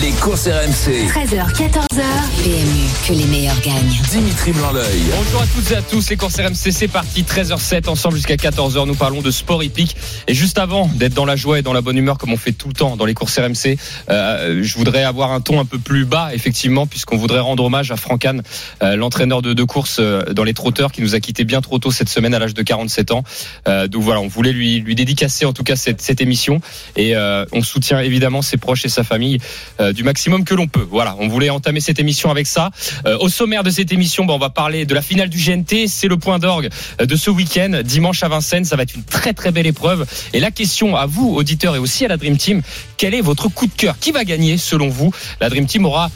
Les courses RMC. 13h, 14h. PMU, que les meilleurs gagnent. Dimitri Blanc-L'œil. Bonjour à toutes et à tous, les courses RMC, c'est parti, 13h07, ensemble jusqu'à 14h, nous parlons de sport hippique. Et juste avant d'être dans la joie et dans la bonne humeur, comme on fait tout le temps dans les courses RMC, euh, je voudrais avoir un ton un peu plus bas, effectivement, puisqu'on voudrait rendre hommage à Franck Kahn, euh, l'entraîneur de, de course euh, dans les trotteurs, qui nous a quitté bien trop tôt cette semaine à l'âge de 47 ans. Euh, donc voilà, on voulait lui, lui dédicacer en tout cas cette, cette émission. Et euh, on soutient évidemment ses proches et sa famille euh, du maximum que l'on peut. Voilà, on voulait entamer cette émission avec ça. Euh, au sommaire de cette émission, bon, on va parler de la finale du GNT. C'est le point d'orgue euh, de ce week-end, dimanche à Vincennes. Ça va être une très très belle épreuve. Et la question à vous, auditeurs, et aussi à la Dream Team, quel est votre coup de cœur? Qui va gagner selon vous? La Dream Team aura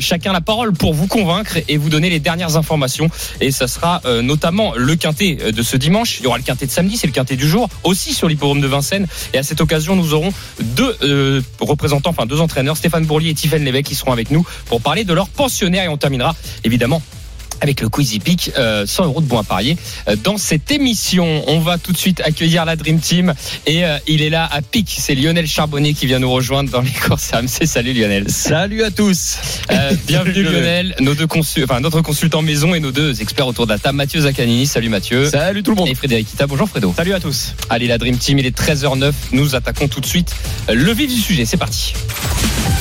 chacun la parole pour vous convaincre et vous donner les dernières informations. Et ça sera notamment le quintet de ce dimanche. Il y aura le quintet de samedi, c'est le quintet du jour, aussi sur l'hippodrome de Vincennes. Et à cette occasion, nous aurons deux représentants, enfin deux entraîneurs, Stéphane Bourlier et Tiffaine Lévesque, qui seront avec nous pour parler de leurs pensionnaires. Et on terminera évidemment avec le Quizy Peak, euh, 100 euros de bons à parier euh, dans cette émission. On va tout de suite accueillir la Dream Team et euh, il est là à Pic. C'est Lionel Charbonnet qui vient nous rejoindre dans les courses AMC. Salut Lionel. Salut à tous. Euh, bienvenue Lionel, nos deux consul, enfin notre consultant maison et nos deux experts autour de la table. Mathieu Zaccanini, salut Mathieu. Salut tout le monde. Et Frédéric Ita, bonjour Fredo. Salut à tous. Allez la Dream Team, il est 13h09. Nous attaquons tout de suite le vif du sujet. C'est parti.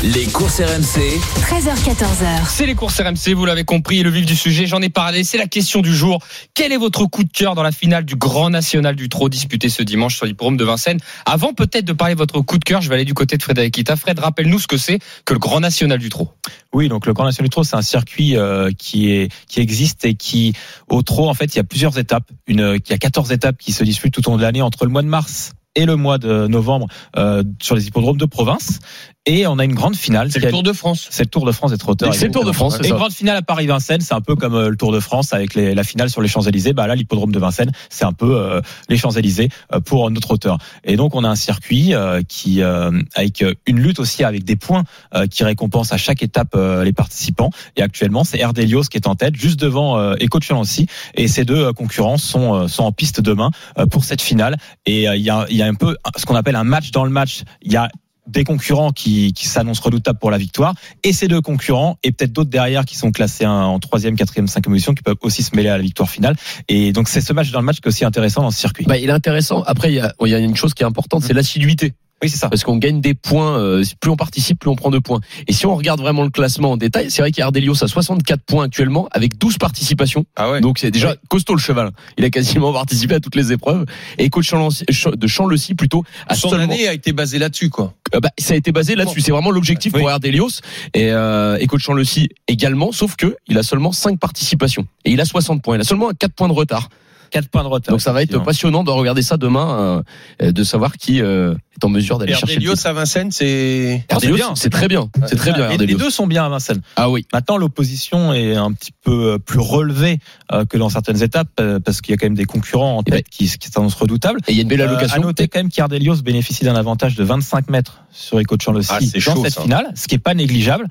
Les courses RMC. 13h, 14h. C'est les courses RMC, vous l'avez compris, le vif du sujet, j'en ai parlé, c'est la question du jour. Quel est votre coup de cœur dans la finale du Grand National du Trot disputé ce dimanche sur l'hippodrome de Vincennes? Avant peut-être de parler de votre coup de cœur, je vais aller du côté de Frédéric Ita. Fred, rappelle-nous ce que c'est que le Grand National du Trot. Oui, donc le Grand National du Trot, c'est un circuit euh, qui est qui existe et qui au trot en fait, il y a plusieurs étapes. Une, il y a 14 étapes qui se disputent tout au long de l'année entre le mois de mars et le mois de novembre euh, sur les hippodromes de province. Et on a une grande finale. C'est le Tour de France. C'est le Tour de France des trotteurs. C'est le Tour de France, c'est Et grande finale à Paris-Vincennes, c'est un peu comme euh, le Tour de France avec les- la finale sur les Champs-Élysées. Bah là, l'hippodrome de Vincennes, c'est un peu euh, les Champs-Élysées euh, pour nos trotteurs. Et donc, on a un circuit euh, qui, euh, avec une lutte aussi avec des points euh, qui récompense à chaque étape euh, les participants. Et actuellement, c'est Erdelios qui est en tête, juste devant Eco de Chalancy. Et ces deux euh, concurrents sont, euh, sont en piste demain euh, pour cette finale. Et euh, il y, a, il y a un peu ce qu'on appelle un match dans le match. Il y a des concurrents qui, qui s'annoncent redoutables pour la victoire et ces deux concurrents et peut-être d'autres derrière qui sont classés en troisième, quatrième, cinquième position qui peuvent aussi se mêler à la victoire finale et donc c'est ce match dans le match qui est aussi intéressant dans ce circuit. Bah, il est intéressant. Après, il y a, il y a une chose qui est importante, c'est l'assiduité. Oui c'est ça. Parce qu'on gagne des points. euh, plus on participe, plus on prend de points. Et si on regarde vraiment le classement en détail, c'est vrai qu'Ardelios a 64 points actuellement avec 12 participations. Ah ouais. Donc c'est déjà costaud le cheval. Il a quasiment participé à toutes les épreuves. Et coach de Champ-le-Cy plutôt a Son seulement année a été basée là-dessus, quoi. Euh, bah, ça a été basé là-dessus. C'est vraiment l'objectif Oui. pour Ardelios et, euh, et coach Champ-le-Cy également. Sauf que il a seulement 5 participations et il a 60 points. Il a seulement 4 points de retard. 4 points de retard. Donc ça va être passionnant de regarder ça demain, euh, de savoir qui euh, est en mesure d'aller chercher titre. à Vincennes, c'est. Bien. c'est très bien, c'est très bien. Et les deux sont bien à Vincennes. Ah oui. Maintenant, l'opposition est un petit peu euh, plus relevée euh, que dans certaines étapes euh, parce qu'il y a quand même des concurrents en Et tête qui, qui s'annoncent redoutables. Et il y a une belle Euh, à allocation. noter quand même qu'Ardelios bénéficie d'un avantage de 25 mètres sur Eco de Ah, dans chaud, cette ça. finale, ce qui est pas négligeable.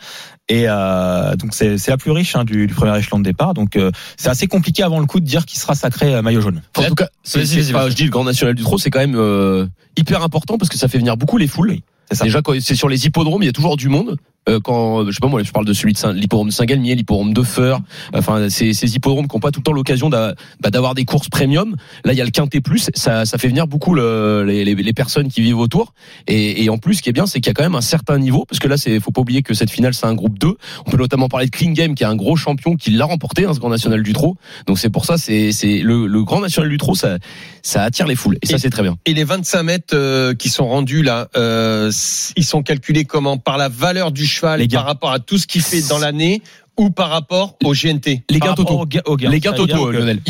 Et euh, donc c'est c'est la plus riche hein, du, du premier échelon de départ. Donc euh, c'est assez compliqué avant le coup de dire qui sera sacré euh, maillot jaune. en tout cas, c'est, c'est- je dis le Grand National du Trot, c'est quand même euh, hyper important parce que ça fait venir beaucoup les foules. Oui, c'est ça. Déjà, c'est sur les hippodromes, il y a toujours du monde. Euh, quand je sais pas moi, je parle de celui de l'hippodrome de Saint-Galmier, l'hippodrome de Feur, enfin ces, ces hippodromes qui n'ont pas tout le temps l'occasion bah, d'avoir des courses premium. Là, il y a le Quintet Plus, ça, ça fait venir beaucoup le- les, les- personnes qui vivent autour. Et, et en plus, ce qui est bien, c'est qu'il y a quand même un certain niveau, parce que là, c'est faut pas oublier que cette finale, c'est un groupe 2. On peut notamment parler de Clean Game, qui est un gros champion, qui l'a remporté, hein, ce Grand National du Trot. Donc c'est pour ça, c'est le, le Grand National du Trot, ça, ça attire les foules. Et, ça, c'est très bien. Et les 25 mètres euh, qui sont rendus là, euh, ils sont calculés comment? Par la valeur du cheval, Les gains. par rapport à tout ce qu'il fait dans l'année ou par rapport au GNT Les gains totaux. aux ga- aux gains. Les gains totaux, Lionel.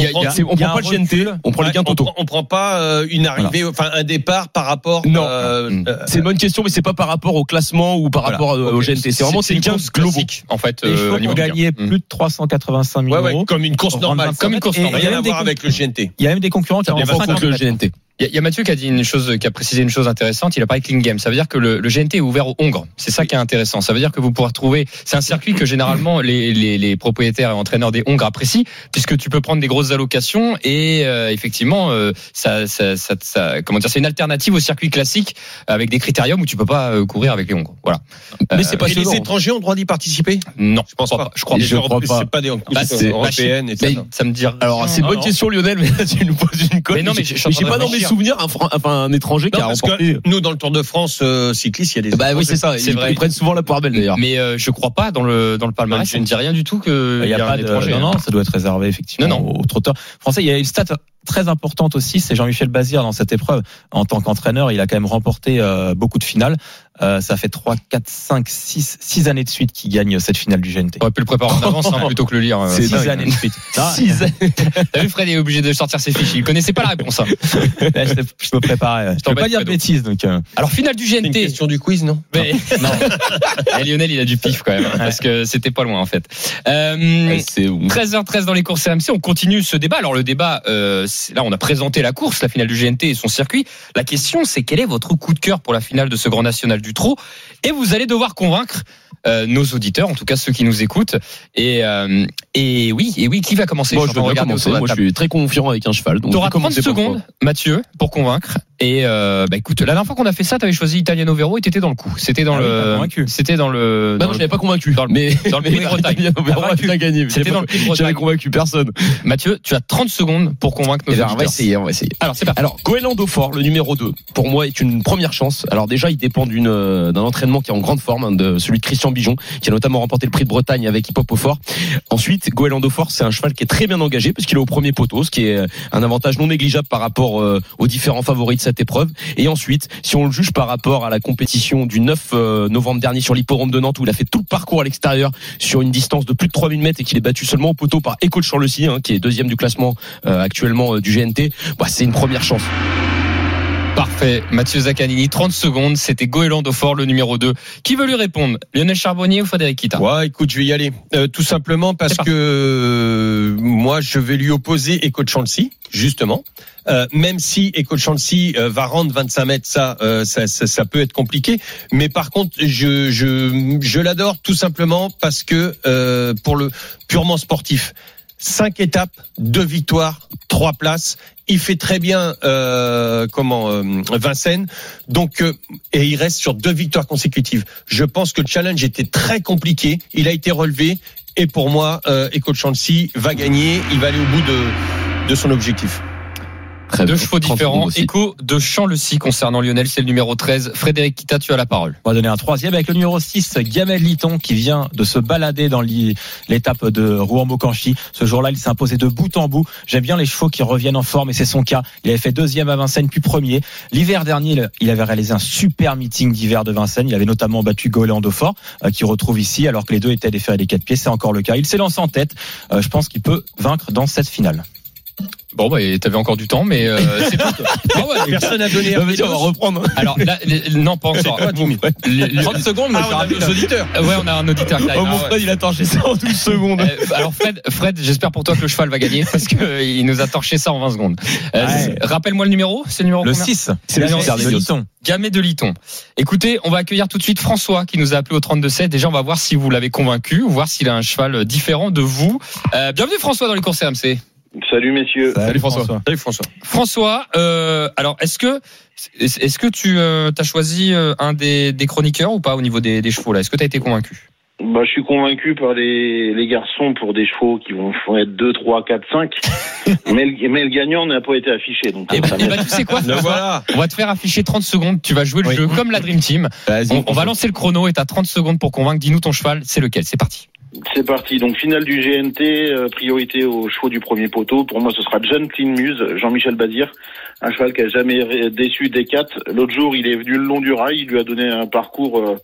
On prend- pas le GNT, on prend les gains totaux. prend, on prend pas euh, une arrivée, enfin un départ par rapport. Non. euh, euh, C'est une bonne question, mais c'est pas par rapport au classement ou par Voilà. rapport euh, au. GNT. C'est vraiment c'est une course classique, en fait, Les euh, chevaux au niveau ont du gain. gagné Mm. plus de 385 000 ouais, ouais, euros. comme une course normale, comme une course normale, il y a rien à même des voir avec le GNT. Il y a même des concurrents qui ont y a pas 50 contre le. GNT. Il y, a- il y a Mathieu qui a dit une chose, qui a précisé une chose intéressante. Il a parlé Clean Game. Ça veut dire que le, le GNT est ouvert aux Hongres. C'est ça qui est intéressant. Ça veut dire que vous pourrez trouver. C'est un circuit que généralement les, les, les propriétaires et entraîneurs des Hongres apprécient, puisque tu peux prendre des grosses allocations et euh, effectivement, euh, ça, ça, ça, ça- comment dire, c'est une alternative au circuit classique avec des critériums où tu peux pas euh, courir avec les Hongres. Voilà. Mais c'est Et passionnant. les étrangers ont le droit d'y participer? Non, Je pense crois pas. Je crois pas. je crois pas. C'est pas des Bah, c'est- européennes et Mais ça. ça me dit. Alors c'est une bonne non. question Lionel, mais là, tu nous poses une colle. Mais non, mais je- suis pas dans mes souvenirs un, Fran- enfin, un étranger qui Non, a parce remporté. que nous, dans le Tour de France euh, cycliste, il y a des. Bah oui, c'est ça. C'est Ils, vrai. ils prennent souvent la poire belle d'ailleurs. Mais euh, je crois pas dans le dans le palmarès. Ça ne dit rien du tout que Il y a, un pas de, étranger. non, non, ça doit être réservé effectivement Non, non. aux trotteurs français. Il y a une stat très importante aussi, c'est Jean-Michel Bazir dans cette épreuve. En tant qu'entraîneur, il a quand même remporté euh, beaucoup de finales. Euh, ça fait 3, 4, 5, 6, 6 années de suite qu'il gagne cette finale du GNT. On aurait pu le préparer en avance hein, plutôt que le lire. euh. C'est 6 dingue. années de suite. Six années. T'as vu Fred est obligé de sortir ses fiches. Il connaissait pas la réponse. hein. là, je, je me préparais. Je peux t'embête, pas dire de bêtises. Donc, euh, Alors finale du C'est une GNT. question du quiz, non? Mais, non. Et Lionel, il a du pif quand même, hein, parce que c'était pas loin en fait. Euh, Ouais, C'est 13h13 dans les courses RMC, on continue ce débat. Alors le débat, euh, là on a présenté la course, la finale du GNT et son circuit. La question c'est quel est votre coup de cœur pour la finale de ce Grand National du Trot Et vous allez devoir convaincre euh, nos auditeurs, en tout cas ceux qui nous écoutent. Et, euh, et oui, et oui, qui va commencer? Moi, je veux bien commencer. Moi, je table. suis très confiant avec un cheval. Donc, Tu auras je vais 30 commencer pour secondes, Mathieu, pour convaincre. Et euh, bah écoute, la dernière fois qu'on a fait ça, tu avais choisi Italiano Vero et t'étais dans le coup. C'était dans Ah oui, le, convaincu. c'était dans le. Bah dans non, je l'avais pas convaincu. dans le- mais dans le Prix de Bretagne. Gagné. C'était dans pas- le Prix de Bretagne. J'avais convaincu personne. Mathieu, tu as 30 secondes pour convaincre nos Eh ben, on va auditeurs. essayer, on va essayer. Alors c'est parti. Alors, Goéland Dauphin, le numéro 2, pour moi, est une première chance. Alors déjà, il dépend d'une d'un entraînement qui est en grande forme, hein, celui de Christian Bijon, qui a notamment remporté le prix de Bretagne avec Hip au Fort. Ensuite, Goéland Dauphin, c'est un cheval qui est très bien engagé, parce qu'il est au premier poteau, ce qui est euh, un avantage non négligeable par rapport euh, aux différents favoris de cette épreuve. Et ensuite, si on le juge par rapport à la compétition du 9 euh, novembre dernier sur l'hippodrome de Nantes, où il a fait tout le parcours à l'extérieur sur une distance de plus de 3000 mètres et qu'il est battu seulement au poteau par Echo de Chanlecy, hein, qui est deuxième du classement euh, actuellement euh, du GNT, bah, c'est une première chance. Parfait. Mathieu Zaccanini, 30 secondes. C'était Goéland au fort, le numéro 2. Qui veut lui répondre? Lionel Charbonnier ou Frédéric Kita? Ouais, écoute, je vais y aller. Euh, tout simplement parce que euh, moi, je vais lui opposer Echo de Chancy, justement. Euh, même si Echo de Chancy euh, va rendre 25 mètres, ça, euh, ça, ça, ça peut être compliqué. Mais par contre, je, je, je l'adore tout simplement parce que euh, pour le purement sportif, cinq étapes, deux victoires, trois places. Il fait très bien euh, comment euh, Vincennes. Donc euh, et il reste sur deux victoires consécutives. Je pense que le challenge était très compliqué. Il a été relevé et pour moi, euh, Echo de Chancy va gagner. Il va aller au bout de de son objectif. Très Deux chevaux 30 différents. Écho de Champ-le-Cy concernant Lionel, c'est le numéro 13. Frédéric Kita, tu as la parole? On va donner un troisième avec le numéro 6, Gamel Liton, qui vient de se balader dans l'étape de Rouen-Mocanchi. Ce jour-là, il s'est imposé de bout en bout. J'aime bien les chevaux qui reviennent en forme et c'est son cas. Il avait fait deuxième à Vincennes, puis premier. L'hiver dernier, il- avait réalisé un super meeting d'hiver de Vincennes. Il avait notamment battu Goéland Fort, euh, qui retrouve ici, alors que les deux étaient des ferrés des quatre pieds. C'est encore le cas. Il s'est lancé en tête. Euh, je pense qu'il peut vaincre dans cette finale. Bon, bah, t'avais encore du temps, mais euh, c'est tout. Ah ouais, Personne n'a donné. Mais on va reprendre. Alors là, les- non, pas encore. quoi, Jimmy Le- le- 30 secondes, moi, Ah, je on a rappelle. nos auditeurs. Ouais, on a un auditeur arrive. Oh, mon ouais. Fred, il a torché ça en 12 secondes. Euh, alors Fred, Fred, j'espère pour toi que le cheval va gagner parce que euh, il nous a torché ça en 20 secondes. Euh, Ouais. Rappelle-moi le numéro, c'est le numéro Le combien 6, C'est le numéro de six. Liton. Gamet de Liton. Écoutez, on va accueillir tout de suite François qui nous a appelé au 32-7. Déjà, on va voir si vous l'avez convaincu, ou voir s'il a un cheval différent de vous. Euh, bienvenue François dans les courses RMC. Salut messieurs. Salut, François. Salut François. François, euh, alors est-ce que est-ce que tu as choisi euh, un des, des chroniqueurs ou pas au niveau des, des chevaux là? Est-ce que tu as été convaincu? Bah, je suis convaincu par les, les garçons pour des chevaux qui vont être 2, 3, 4, 5. mais, le, mais le gagnant n'a pas été affiché. Donc, Eh ben, ça eh ben, tu sais quoi Le François? voilà. On va te faire afficher 30 secondes. Tu vas jouer le Oui. jeu comme la Dream Team. On, on va lancer le chrono et t'as 30 secondes pour convaincre. Dis-nous ton cheval, c'est lequel? C'est parti. C'est parti. Donc, finale du GNT, euh, priorité aux chevaux du premier poteau. Pour moi, ce sera John Clean Muse, Jean-Michel Bazir. Un cheval qui a jamais déçu des quatre. L'autre jour, il est venu le long du rail. Il lui a donné un parcours euh,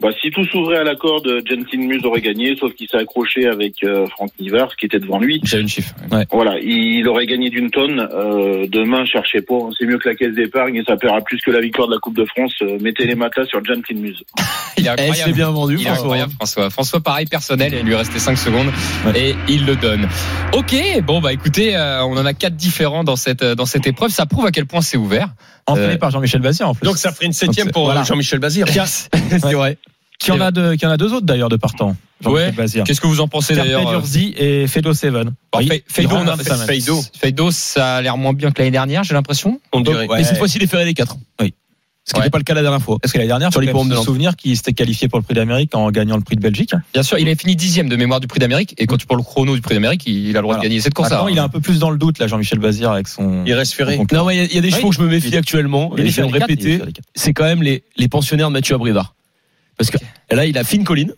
Bah, si tout s'ouvrait à la corde, Jensen Muse aurait gagné, sauf qu'il s'est accroché avec euh, Franck Nivard, qui était devant lui. J'ai une chiffre. Voilà, il aurait gagné d'une tonne. Euh, demain, cherchez pas, c'est mieux que la caisse d'épargne et ça paiera plus que la victoire de la Coupe de France. Euh, mettez les matelas sur Jensen Muse. Il est Eh, incroyable. c'est bien vendu, Il est incroyable, François. François, pareil, personnel, il lui restait 5 secondes et il le donne. Ok, bon, bah écoutez, euh, on en a quatre différents dans cette, euh, dans cette épreuve. Ça prouve à quel point c'est ouvert. Entraîné Euh, par Jean-Michel Bazir en plus. Donc ça ferait une septième pour voilà. euh, Jean-Michel Bazir. C'est vrai. Qui en a deux, qui en a deux autres d'ailleurs de partant. Jean-Michel Ouais. Bazir. Qu'est-ce que vous en pensez d'ailleurs euh, Durzi et Fedo Seven. Bon, Oui, Fe- il Feido, rentre on a dans fait- sa main. Feido. Feido, ça a l'air moins bien que l'année dernière, j'ai l'impression. On dirait. Ouais. Mais cette fois-ci, il est ferré les quatre. Oui. Ce qui Ouais. n'était pas le cas la dernière fois. Parce que l'année dernière, Sur les paumes de souvenir qu'il s'était qualifié pour le prix d'Amérique en gagnant le prix de Belgique. Bien sûr, il a fini dixième de mémoire du prix d'Amérique. Et quand tu prends le chrono du prix d'Amérique, il a le droit Voilà. de gagner cette course. Maintenant, il est un peu plus dans le doute là, Jean-Michel Bazir avec son. Il reste ferré. Non, mais il y a- il y, a des Oui. chevaux que je me méfie actuellement. Il je vais répéter. C'est quand même les, les pensionnaires de Mathieu Abrivard. Parce que là, il a Finn Collin.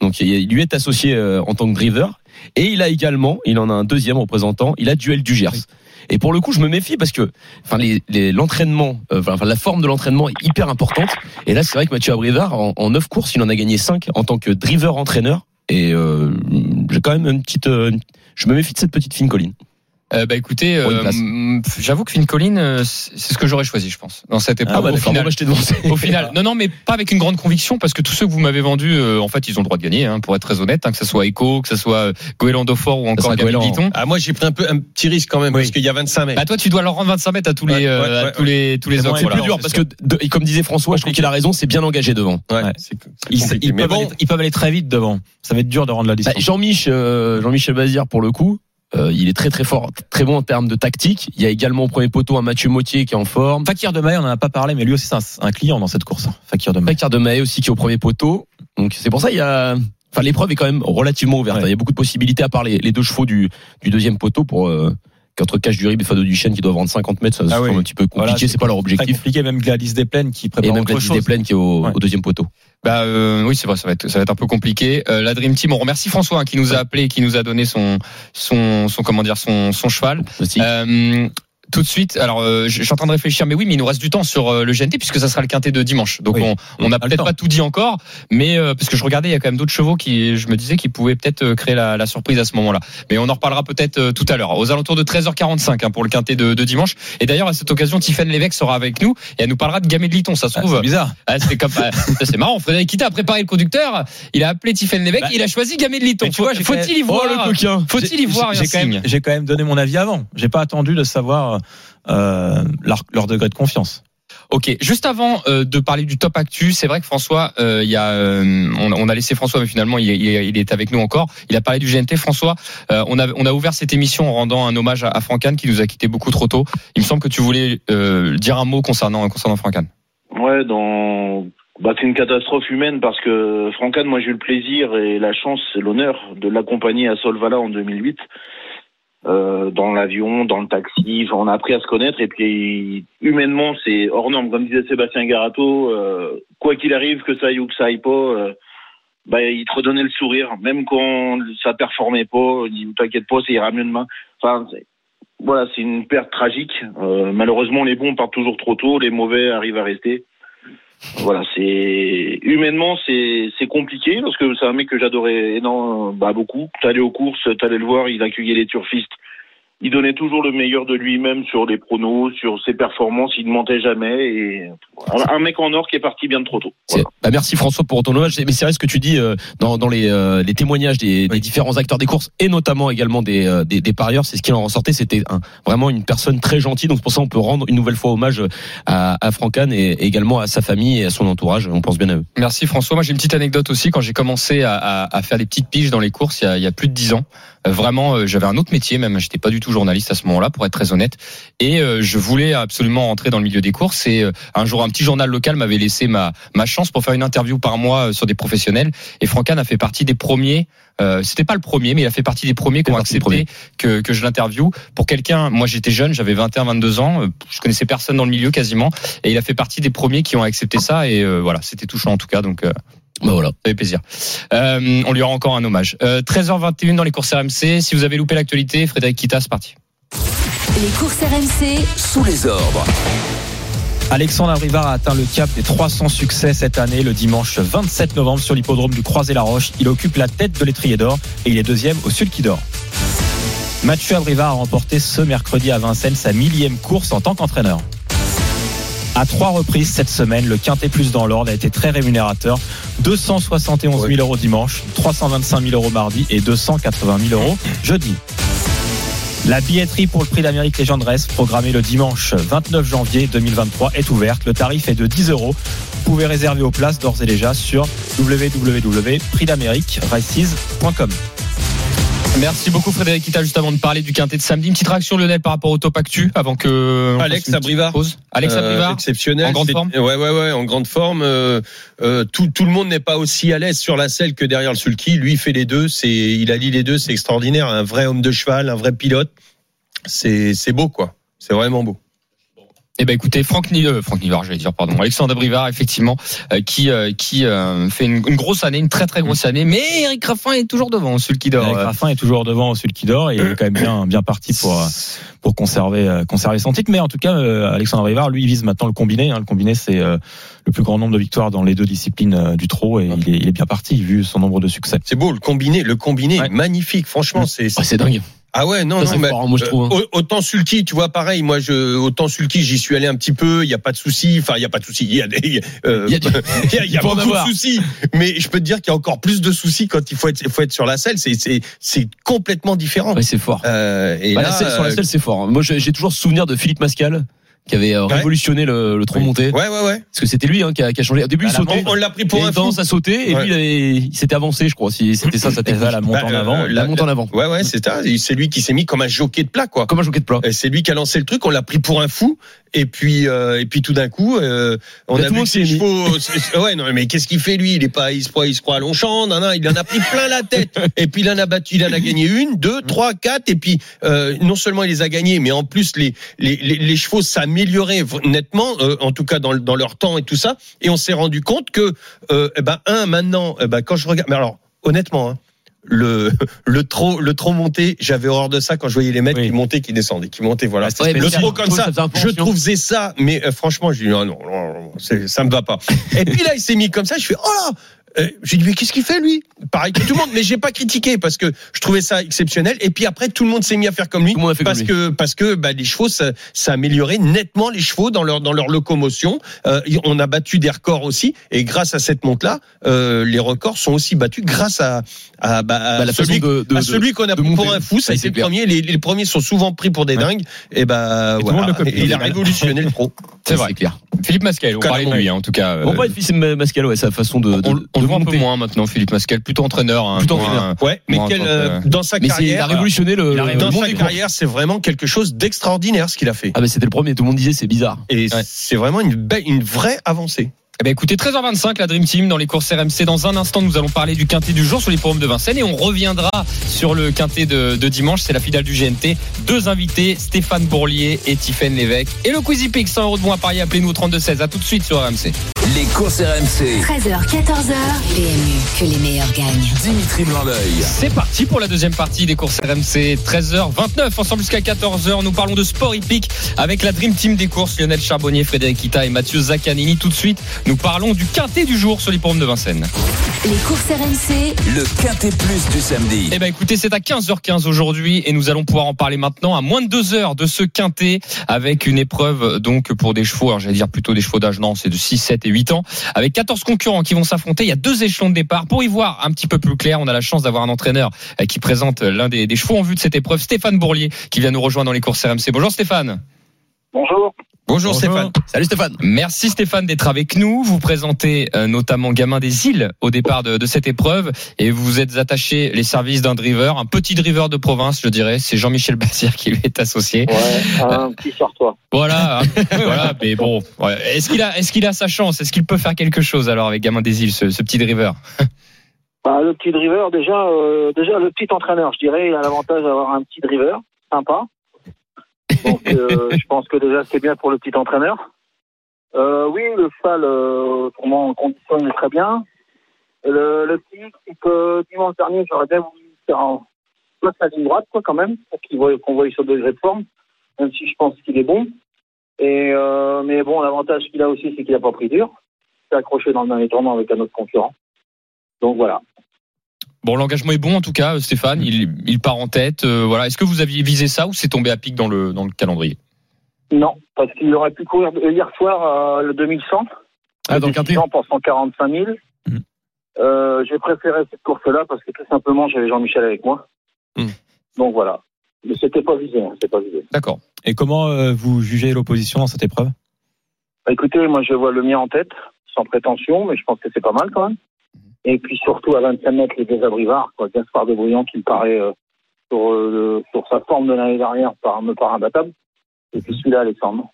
Donc, il il lui est associé euh, en tant que driver. Et il a également, il en a un deuxième représentant, il a Duel du Gers. Et pour le coup, je me méfie parce que, enfin, les- les- l'entraînement, euh, enfin, la forme de l'entraînement est hyper importante. Et là, c'est vrai que Mathieu Abrivard, en, 9 courses, il en a gagné 5 en tant que driver entraîneur. Et euh, j'ai quand même une petite, euh, je me méfie de cette petite Finn Collin. Euh, bah écoutez, euh, j'avoue que Finn Collin, euh, c'est ce que j'aurais choisi, je pense, dans cette épreuve. Ah bah au final. Au final, non, non, mais pas avec une grande conviction, parce que tous ceux que vous m'avez vendus, euh, en fait, ils ont le droit de gagner, hein, pour être très honnête, hein, que ce soit Echo, que ce soit euh, Goéland Dauphin ou encore Goéland. Liton. Ah, moi, j'ai pris un peu un petit risque quand même, Oui. parce qu'il y a 25 mètres. Bah toi, tu dois leur rendre 25 mètres à tous les, Ouais, euh, ouais, à tous les, tous les C'est autres. moins C'est voilà. plus dur parce que, de- et comme disait François, je trouve qu'il a raison, c'est bien engagé devant. Ouais, Ils, peuvent bon, aller, ils peuvent aller très vite devant. Ça va être dur de rendre la Bah, distance. Jean-Mich, euh, Jean-Michel Bazir, pour le coup, euh, il est très très fort, très bon en termes de tactique. Il y a également au premier poteau un Mathieu Mottier qui est en forme. Fakir de Maille, on en a pas parlé, mais lui aussi c'est un, un client dans cette course. Fakir de Maille. Fakir de Maé aussi qui est au premier poteau. Donc c'est pour ça il y a, enfin l'épreuve est quand même relativement ouverte. Ouais. Il y a beaucoup de possibilités à part les, les deux chevaux du, du deuxième poteau pour euh, qu'entre Cache du Rib et Fado Duchesne qui doivent vendre 50 mètres, ça c'est Ah oui. même un petit peu compliqué. Voilà, c'est pas leur objectif. compliqué, même Gladys Desplaines qui Et prépare même autre Gladys. Desplaines qui est au, Ouais. au deuxième poteau. Bah euh, oui, c'est vrai, ça va être ça va être un peu compliqué. Euh, la Dream Team, on remercie François hein, qui nous a appelé, qui nous a donné son son son comment dire son son cheval. Euh, tout de suite, alors euh, je je suis en train de réfléchir, mais oui, mais il nous reste du temps sur euh, le GNT puisque ça sera le quintet de dimanche. Donc Oui. on n'a On peut-être pas tout dit encore, mais euh, parce que je regardais, il y a quand même d'autres chevaux qui, je me disais, qui pouvaient peut-être euh, créer la, la surprise à ce moment-là. Mais on en reparlera peut-être euh, tout à l'heure, aux alentours de 13h45 hein, pour le quintet de, de dimanche. Et d'ailleurs à cette occasion, Tiffen Lévesque sera avec nous et elle nous parlera de Gamay de Liton. Ça se Ah, trouve. c'est bizarre. Ah, c'est comme, ah, ça, c'est marrant. Frédéric Kita a préparé le conducteur. Il a appelé Tiffen Lévesque. Bah, il a choisi Gamay de Liton. tu vois, j'ai Faut-il y Oh voir. Faut-il y voir J'ai quand, même, donné mon avis avant. J'ai pas attendu de savoir leur, leur degré de confiance. Ok, juste avant euh, de parler du top actu, c'est vrai que François, euh, il y a, euh, on, on a laissé François, mais finalement il, il, il est avec nous encore. Il a parlé du GNT. François, euh, on a on a ouvert cette émission en rendant un hommage à, à Franck qui nous a quitté beaucoup trop tôt. Il me semble que tu voulais euh, dire un mot concernant concernant Franck Ouais, dans. Bah, c'est une catastrophe humaine parce que Francan, moi j'ai eu le plaisir et la chance et l'honneur de l'accompagner à Solvala en 2008. Euh, dans l'avion, dans le taxi, on a appris à se connaître et puis humainement c'est hors norme, comme disait Sébastien Garato, euh, quoi qu'il arrive, que ça aille ou que ça aille pas, euh, bah, il te redonnait le sourire, même quand ça performait pas, il dit t'inquiète pas, ça ira mieux demain. Enfin, voilà, c'est une perte tragique. Euh, malheureusement, les bons partent toujours trop tôt, les mauvais arrivent à rester. Voilà, c'est humainement c'est c'est compliqué parce que c'est un mec que j'adorais énormément, bah beaucoup. T'allais aux courses, t'allais le voir, il accueillait les turfistes. Il donnait toujours le meilleur de lui-même sur les pronos, sur ses performances. Il ne mentait jamais et un mec en or qui est parti bien trop tôt. Bah, merci François pour ton hommage. Mais c'est vrai ce que tu dis euh, dans, dans les, euh, les témoignages des, des différents acteurs des courses et notamment également des, euh, des, des parieurs. C'est ce qui en ressortait. C'était un- vraiment une personne très gentille. Donc c'est pour ça on peut rendre une nouvelle fois hommage à, à Franck Hahn et, également à sa famille et à son entourage. On pense bien à eux. Merci François. Moi j'ai une petite anecdote aussi. Quand j'ai commencé à, à, à faire des petites piges dans les courses il y a, il y a plus de dix ans, vraiment euh, j'avais un autre métier même. J'étais pas du tout journaliste à ce moment-là pour être très honnête. Et euh, je voulais absolument rentrer dans le milieu des courses. Et euh, un jour un petit journal local m'avait laissé ma, ma chance pour faire une interview par mois euh, sur des professionnels. Et Franck Hahn a fait partie des premiers. Euh, C'était pas le premier, mais il a fait partie des premiers qui ont accepté que, que je l'interviewe. Pour quelqu'un, moi j'étais jeune, j'avais 21, 22 ans, euh, je connaissais personne dans le milieu quasiment, et il a fait partie des premiers qui ont accepté ça. Et euh, voilà, c'était touchant en tout cas. Donc euh, Bah voilà. ça fait plaisir. Euh, on lui rend encore un hommage. Euh, 13h21 dans les courses RMC. Si vous avez loupé l'actualité, Frédéric Kita, c'est parti. Les courses RMC, Sous les ordres. Alexandre Abrivard a atteint le cap des 300 succès cette année, le dimanche 27 novembre sur l'hippodrome du Croisé-la-Roche. Il occupe la tête de l'étrier d'or et il est deuxième au Sulky d'or. Mathieu Abrivard a remporté ce mercredi à Vincennes sa millième course en tant qu'entraîneur. À trois reprises cette semaine, le Quintet Plus dans l'ordre a été très rémunérateur. 271 000 euros dimanche, 325 000 euros mardi et 280 000 euros jeudi. La billetterie pour le prix d'Amérique Légende Race, programmée le dimanche 29 janvier 2023, est ouverte. Le tarif est de 10 euros. Vous pouvez réserver vos places d'ores et déjà sur www.prixdamériqueraces.com. Merci beaucoup Frédéric Kita juste avant de parler du quintet de samedi. Une petite réaction Lionel par rapport au top actu avant que Alex Abrivard. pause. Alex Euh, Abrivard. exceptionnel. En grande forme Ouais, ouais, ouais, en grande forme. Euh, euh, tout, tout le monde n'est pas aussi à l'aise sur la selle que derrière le sulky. Lui, fait les deux. C'est, il allie les deux. C'est extraordinaire. Un vrai homme de cheval, un vrai pilote. C'est, c'est beau, quoi. C'est vraiment beau. Eh ben écoutez, Franck Ni- euh, Franck Nivard, j'allais dire pardon, Alexandre Abrivard effectivement euh, qui euh, qui euh, fait une, une grosse année, une très très grosse année, mais Eric Raffin est toujours devant celui qui dort. Eric Euh, Raffin est toujours devant au Sulky d'or et il est quand même bien, bien parti pour, euh, pour conserver, conserver son titre. Mais en tout cas, euh, Alexandre Rivard, lui, il vise maintenant le combiné. hein. Le combiné, c'est euh, le plus grand nombre de victoires dans les deux disciplines euh, du trot et il est, il est bien parti vu son nombre de succès. C'est beau. Le combiné, le combiné Ouais. magnifique. Franchement, c'est, Ah, c'est dingue. Ah ouais, non, Ça, non, c'est mais fort, hein, moi, je trouve, hein. euh, au- autant Sulky, tu vois, pareil. Moi, je autant Sulky, j'y suis allé un petit peu. Il y a pas de souci. Enfin, il y a pas de souci. Il y a des, euh, Il y a y a, a beaucoup de soucis. Mais je peux te dire qu'il y a encore plus de soucis quand il faut être, faut être sur la selle. C'est, c'est, c'est complètement différent. Ouais, c'est fort. Euh, et Bah, là, la selle, sur la euh, selle, c'est fort. Moi, j'ai j'ai toujours souvenir de Philippe Mascal qui avait euh, Ouais. révolutionné le, le tronc monté. Ouais, ouais, ouais. Parce que c'était lui hein, qui, a, qui a changé. Au début, il Bah, la sautait. On, l'a pris Il pour a un fou. tendance à sauter et Ouais. lui, il, avait- il s'était avancé, je crois. Si c'était ça, sa C'est technique. ça, la montée Bah, en euh, avant. La monte en avant. Ouais, ouais, c'est ça. C'est lui qui s'est mis comme un jockey de plat, quoi. Comme un jockey de plat. Et C'est lui qui a lancé le truc. On l'a pris pour un fou. Et puis, euh, et puis tout d'un coup, euh, on Là, a vu ses mis. chevaux. ouais, non, mais qu'est-ce qu'il fait lui? Il est pas, il se croit, il se croit à Longchamp. Non, non, il en a pris plein la tête. Et puis il en a battu, il en a gagné une, deux, trois, quatre. Et puis euh, non seulement il les a gagnés, mais en plus les les, les, les chevaux s'amélioraient nettement, euh, en tout cas dans, dans leur temps et tout ça. Et on s'est rendu compte que, euh, eh ben un maintenant, eh ben quand je regarde, mais alors honnêtement. Hein, le le trop le trop monté j'avais horreur de ça quand je voyais les mecs Oui. qui montaient qui descendaient qui montaient voilà Ouais, Ouais, le trop comme ça, je trouvais ça, mais euh, franchement, je dis non, non, non, non, ça me va pas. Et puis là, il s'est mis comme ça, je fais oh là. Euh, J'ai dit mais qu'est-ce qu'il fait lui? Pareil que tout le monde, mais j'ai pas critiqué parce que je trouvais ça exceptionnel. Et puis après, tout le monde s'est mis à faire comme lui a parce comme que parce que bah, les chevaux, ça, ça améliorait nettement les chevaux dans leur dans leur locomotion. Euh, on a battu des records aussi, et grâce à cette monte là, euh, les records sont aussi battus grâce à à, bah, à Bah, la celui, de, de, à celui qu'on a pris pour un fou. Ça a été le premier. Les, les premiers sont souvent pris pour des Ouais. dingues. Et ben monde voilà. Et il a révolutionné le pro. C'est vrai. C'est clair. Philippe Mascal, on Carrément. parlait de lui hein, en tout cas. euh, Bon, pas c'est Mascal, ouais, sa façon de, de, on, on de le voit un peu moins maintenant, Philippe Mascal, plutôt entraîneur. hein, Plutôt moins- entraîneur. Ouais, mais quel, euh, dans sa Mais c'est- il carrière, a révolutionné le, le dans monde sa carrière, c'est vraiment quelque chose d'extraordinaire ce qu'il a fait. Ah, mais c'était le premier. Tout le monde disait c'est bizarre. Et Ouais. c'est vraiment une belle, une vraie avancée. Eh ben écoutez, 13h25, la Dream Team dans les courses RMC. Dans un instant, nous allons parler du quintet du jour sur les forums de Vincennes et on reviendra sur le quintet de, dimanche. C'est la finale du GNT. Deux invités, Stéphane Bourlier et Tiffaine Lévesque. Et le Quizy Pick, 100 euros de bons à parier. Appelez-nous au 32-16. À tout de suite sur RMC. Les courses RMC. 13h, 14h. PMU, que les meilleurs gagnent. Dimitri Blanc-L'œil. C'est parti pour la deuxième partie des courses RMC. 13h29, ensemble jusqu'à 14h. Nous parlons de sport hippique avec la Dream Team des courses. Lionel Charbonnier, Frédéric Ita et Mathieu Zaccanini. Tout de suite, nous parlons du quintet du jour sur les de Vincennes. Les courses RMC, Le quintet plus du samedi. Eh ben écoutez, c'est à 15h15 aujourd'hui et nous allons pouvoir en parler maintenant à moins de deux heures de ce quintet avec une épreuve donc pour des chevaux, alors j'allais dire plutôt des chevaux d'âge, non, c'est de 6, 7 et 8 avec 14 concurrents qui vont s'affronter. Il y a deux échelons de départ. Pour y voir un petit peu plus clair, on a la chance d'avoir un entraîneur euh, qui présente l'un des, des chevaux en vue de cette épreuve, Stéphane Bourlier, qui vient nous rejoindre dans les courses RMC. Bonjour Stéphane. Bonjour. Bonjour, Stéphane. Salut Stéphane. Merci Stéphane d'être avec nous. Vous présentez euh, notamment Gamin des Îles au départ de, de cette épreuve et vous êtes attaché les services d'un driver, un petit driver de province, je dirais. C'est Jean-Michel Bassière qui lui est associé. Ouais, un petit sur-toi. Voilà, hein. voilà. Mais bon, ouais. est-ce qu'il a, est-ce qu'il a sa chance? Est-ce qu'il peut faire quelque chose alors avec Gamin des Îles, ce, ce petit driver? Bah, le petit driver, déjà, euh, déjà le petit entraîneur, je dirais, il a l'avantage d'avoir un petit driver, sympa. Donc, euh, je pense que déjà c'est bien pour le petit entraîneur. Euh, oui, le cheval, euh, autrement, en condition, il est très bien. Le, le petit, c'est que dimanche dernier, j'aurais bien voulu faire en soit sa ligne droite, quoi, quand même, pour qu'il voit, qu'on voit sur degré de forme, même si je pense qu'il est bon. Et euh, mais bon, l'avantage qu'il a aussi, c'est qu'il a pas pris dur. Il s'est accroché dans le dernier tournoi avec un autre concurrent. Donc voilà. Bon, l'engagement est bon en tout cas, Stéphane. Il, il part en tête. euh, voilà. Est-ce que vous aviez visé ça ou c'est tombé à pic dans le dans le calendrier? Non, parce qu'il aurait pu courir hier soir euh, le 2100. Ah, dans le le quintet. 600 pour 145 000. Mhm. Euh, J'ai préféré cette course-là parce que tout simplement, j'avais Jean-Michel avec moi. Mhm. Donc voilà. Mais c'était pas visé, hein, pas visé. D'accord. Et comment euh, vous jugez l'opposition dans cette épreuve? Bah, écoutez, moi je vois le mien en tête, sans prétention, mais je pense que c'est pas mal quand même. Et puis surtout à 25 mètres, les deux abrivards, quoi. Gaspard de Brouillon qui me paraît euh, sur, euh, sur sa forme de l'année dernière par, me paraît imbattable. Et puis celui-là, Alexandre.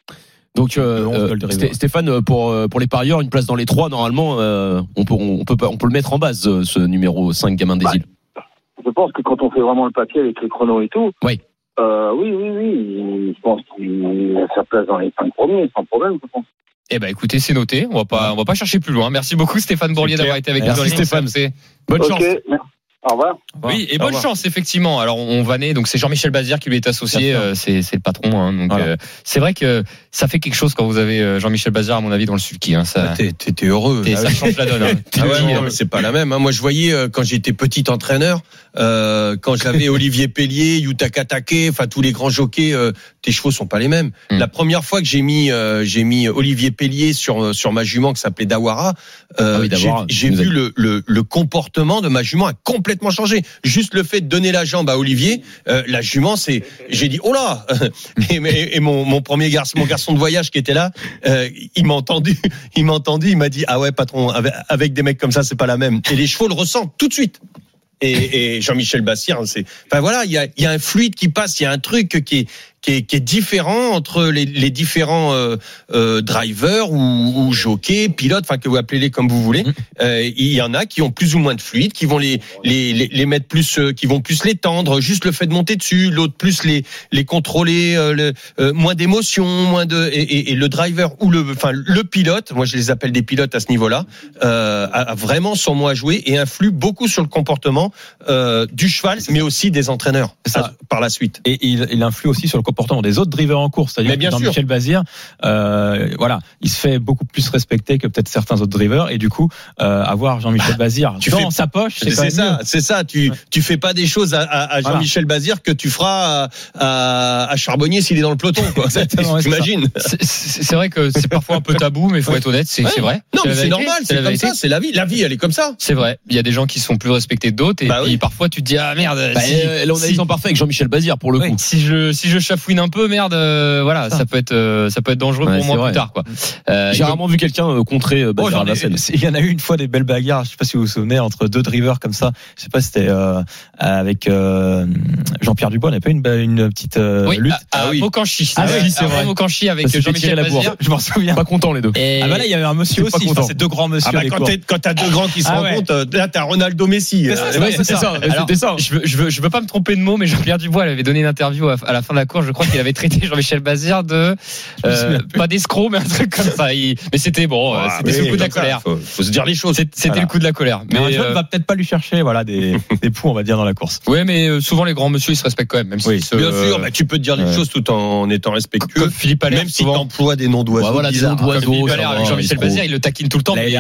Donc euh, Le 11 euh, Stéphane, euh, pour euh, pour les parieurs, une place dans les trois, normalement, euh, on peut on peut on peut le mettre en base ce numéro 5 gamin des Bah, îles. Je pense que quand on fait vraiment le papier avec les chronos et tout, Oui. euh, oui, oui, oui, je pense qu'il a sa place dans les cinq premiers, sans problème, je pense. Eh ben écoutez, c'est noté. On va pas on va pas chercher plus loin. Merci beaucoup Stéphane Bourlier d'avoir été avec nous dans les Stéphane. Bonne chance. Au revoir. Oui, et Au bonne revoir. chance effectivement. Alors on va naître, donc c'est Jean-Michel Bazir qui lui est associé, euh, c'est c'est le patron. hein, donc Voilà. euh, c'est vrai que ça fait quelque chose quand vous avez euh, Jean-Michel Bazir à mon avis dans le sulky. Hein, ça, Ah, t'es- t'es t'es heureux. Ah ça change la donne. hein. Ah le ouais, dis, non, euh, mais c'est pas la même. hein. Moi, je voyais euh, quand j'étais petit entraîneur, euh, quand j'avais Olivier Pellier, Yutaka Take, enfin tous les grands jockeys, euh, tes chevaux sont pas les mêmes. Mm. La première fois que j'ai mis, euh, j'ai mis Olivier Pellier sur sur ma jument qui s'appelait Dawara, euh, Ah oui, j'ai- Dawara, j'ai vu le, le le comportement de ma jument a complètement changé. Juste le fait de donner la jambe à Olivier, euh, la jument, c'est, j'ai dit oh là. et, mon premier garçon, mon garçon de voyage qui était là, euh, il m'a entendu, il m'a entendu, il m'a dit ah ouais patron, avec, des mecs comme ça c'est pas la même. Et les chevaux le ressentent tout de suite. Et, et Jean-Michel Bassir, c'est, enfin voilà, il y a un fluide qui passe, il y a un truc qui est qui est, qui est différent entre les, les différents euh, euh, drivers ou, ou jockeys, pilotes, enfin que vous appelez-les comme vous voulez. Euh, il y en a qui ont plus ou moins de fluide, qui vont les les, les, les mettre plus, qui vont plus les tendre, juste le fait de monter dessus. L'autre plus les les contrôler, le, moins d'émotion, moins de et, et, et le driver ou le enfin le pilote, moi je les appelle des pilotes à ce niveau-là, a, vraiment son mot à jouer et influe beaucoup sur le comportement du cheval, mais aussi des entraîneurs Ça. par la suite. et il, il influe aussi sur le comportement des autres drivers en course. C'est-à-dire que sûr. Jean-Michel Bazir, euh, voilà, il se fait beaucoup plus respecter que peut-être certains autres drivers. Et du coup, euh, avoir Jean-Michel Bazir tu dans fais- sa poche, c'est ça, mieux. c'est ça. Tu Ouais. tu fais pas des choses à, à, à Voilà. Jean-Michel Bazir que tu feras à, à, à Charbonnier s'il est dans le peloton. quoi. Ouais, c'est vrai que c'est parfois un peu tabou, mais il faut être honnête, c'est Ouais. c'est vrai. Non, C'est normal, c'est comme ça, c'est la vie. La vie, elle est comme ça. C'est vrai. Il y a des gens qui sont plus respectés que d'autres, et Bah oui. parfois tu te dis ah merde. Bah, si, là, on a si- l'exemple parfait avec Jean-Michel Bazir pour le coup. si je si je chafouine un peu, merde, euh, voilà, ça peut être euh, ça peut être dangereux Ouais, pour c'est moi vrai. plus tard, quoi. Euh, J'ai rarement vu quelqu'un euh, contrer euh, Oh, ai- scène. il y en a eu une fois des belles bagarres. Je sais pas si vous vous souvenez entre deux drivers comme ça. Je sais pas si c'était euh, avec euh, Jean-Pierre Dubois. On n'a pas une, une petite euh, oui, lutte. à, à Ah oui. Mokanchi. Ah vrai. oui, c'est À vrai. Mokanchi avec Ça Jean-Michel. Je m'en souviens. Pas content les deux. Et Ah bah là, il y avait un monsieur C'est aussi. Enfin, c'est deux grands monsieur. Ah bah, quand t'as deux grands qui se Ah rencontrent, là t'as Ronaldo Messi. C'est ça, c'est c'était ça. Ça. Je veux, pas me tromper de mots, mais Jean-Pierre Dubois elle avait donné une interview à la fin de la course. Je crois qu'il avait traité Jean-Michel Bazir de euh, pas d'escroc, mais un truc comme ça. Il- mais c'était bon, euh, Ah, c'était oui, le coup de la colère. Faut, faut se dire les choses. C'était Voilà. le coup de la colère. Mais un Mais, jeune euh, va peut-être pas lui chercher, voilà, des, des poux, on va dire, dans la course. ouais, mais souvent les grands monsieur ils se respectent quand même, même Oui, si Bien sûr, bah, tu peux te dire les ouais. choses tout en étant respectueux. comme Philippe Allaire, Même si t'emploies des noms d'oiseaux. Voilà, des bizarres. noms d'oiseaux. Jean-Michel Bazir, il le taquine tout le temps, mais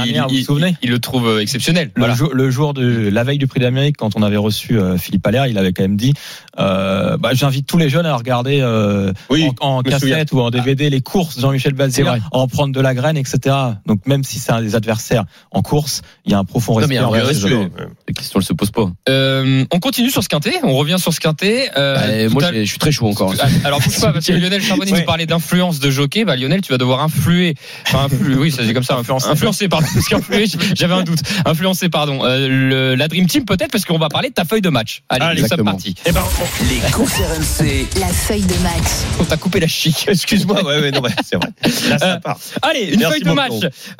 il, le trouve exceptionnel. Le, jour, le jour de la veille du prix d'Amérique, quand on avait reçu Philippe Allaire, il avait quand même dit bah, j'invite tous les jeunes à regarder euh, Oui, en, en je souviens. cassette ou en DVD les courses de Jean-Michel C'est Bazir, en prendre de la graine, etc. Donc même si c'est un des adversaires en course, il y a un profond Non, respect. mais il y a un envers vrai ces respect. hommes. La question elle se pose pas. Euh, on continue sur ce quintet, on revient sur ce quintet. Euh, Bah, moi à- je suis très chaud encore. Ah, Alors bouge pas parce que Lionel Charbonnier Ouais. nous parlait d'influence de jockey. Bah Lionel, tu vas devoir influer. Enfin, influ- oui, ça c'est comme ça. Influencer. Influencer, pardon. Parce qu'influer, j'avais un doute. Influencer, pardon. Euh, le- la Dream Team peut-être parce qu'on va parler de ta feuille de match. Allez, exactement. partis. Eh ben, Les courses RMC. La feuille de match. On t'a coupé la chic. excuse-moi, ouais, ouais, non, ouais, c'est vrai. Là, ça Euh, part. Allez, une Merci feuille de match.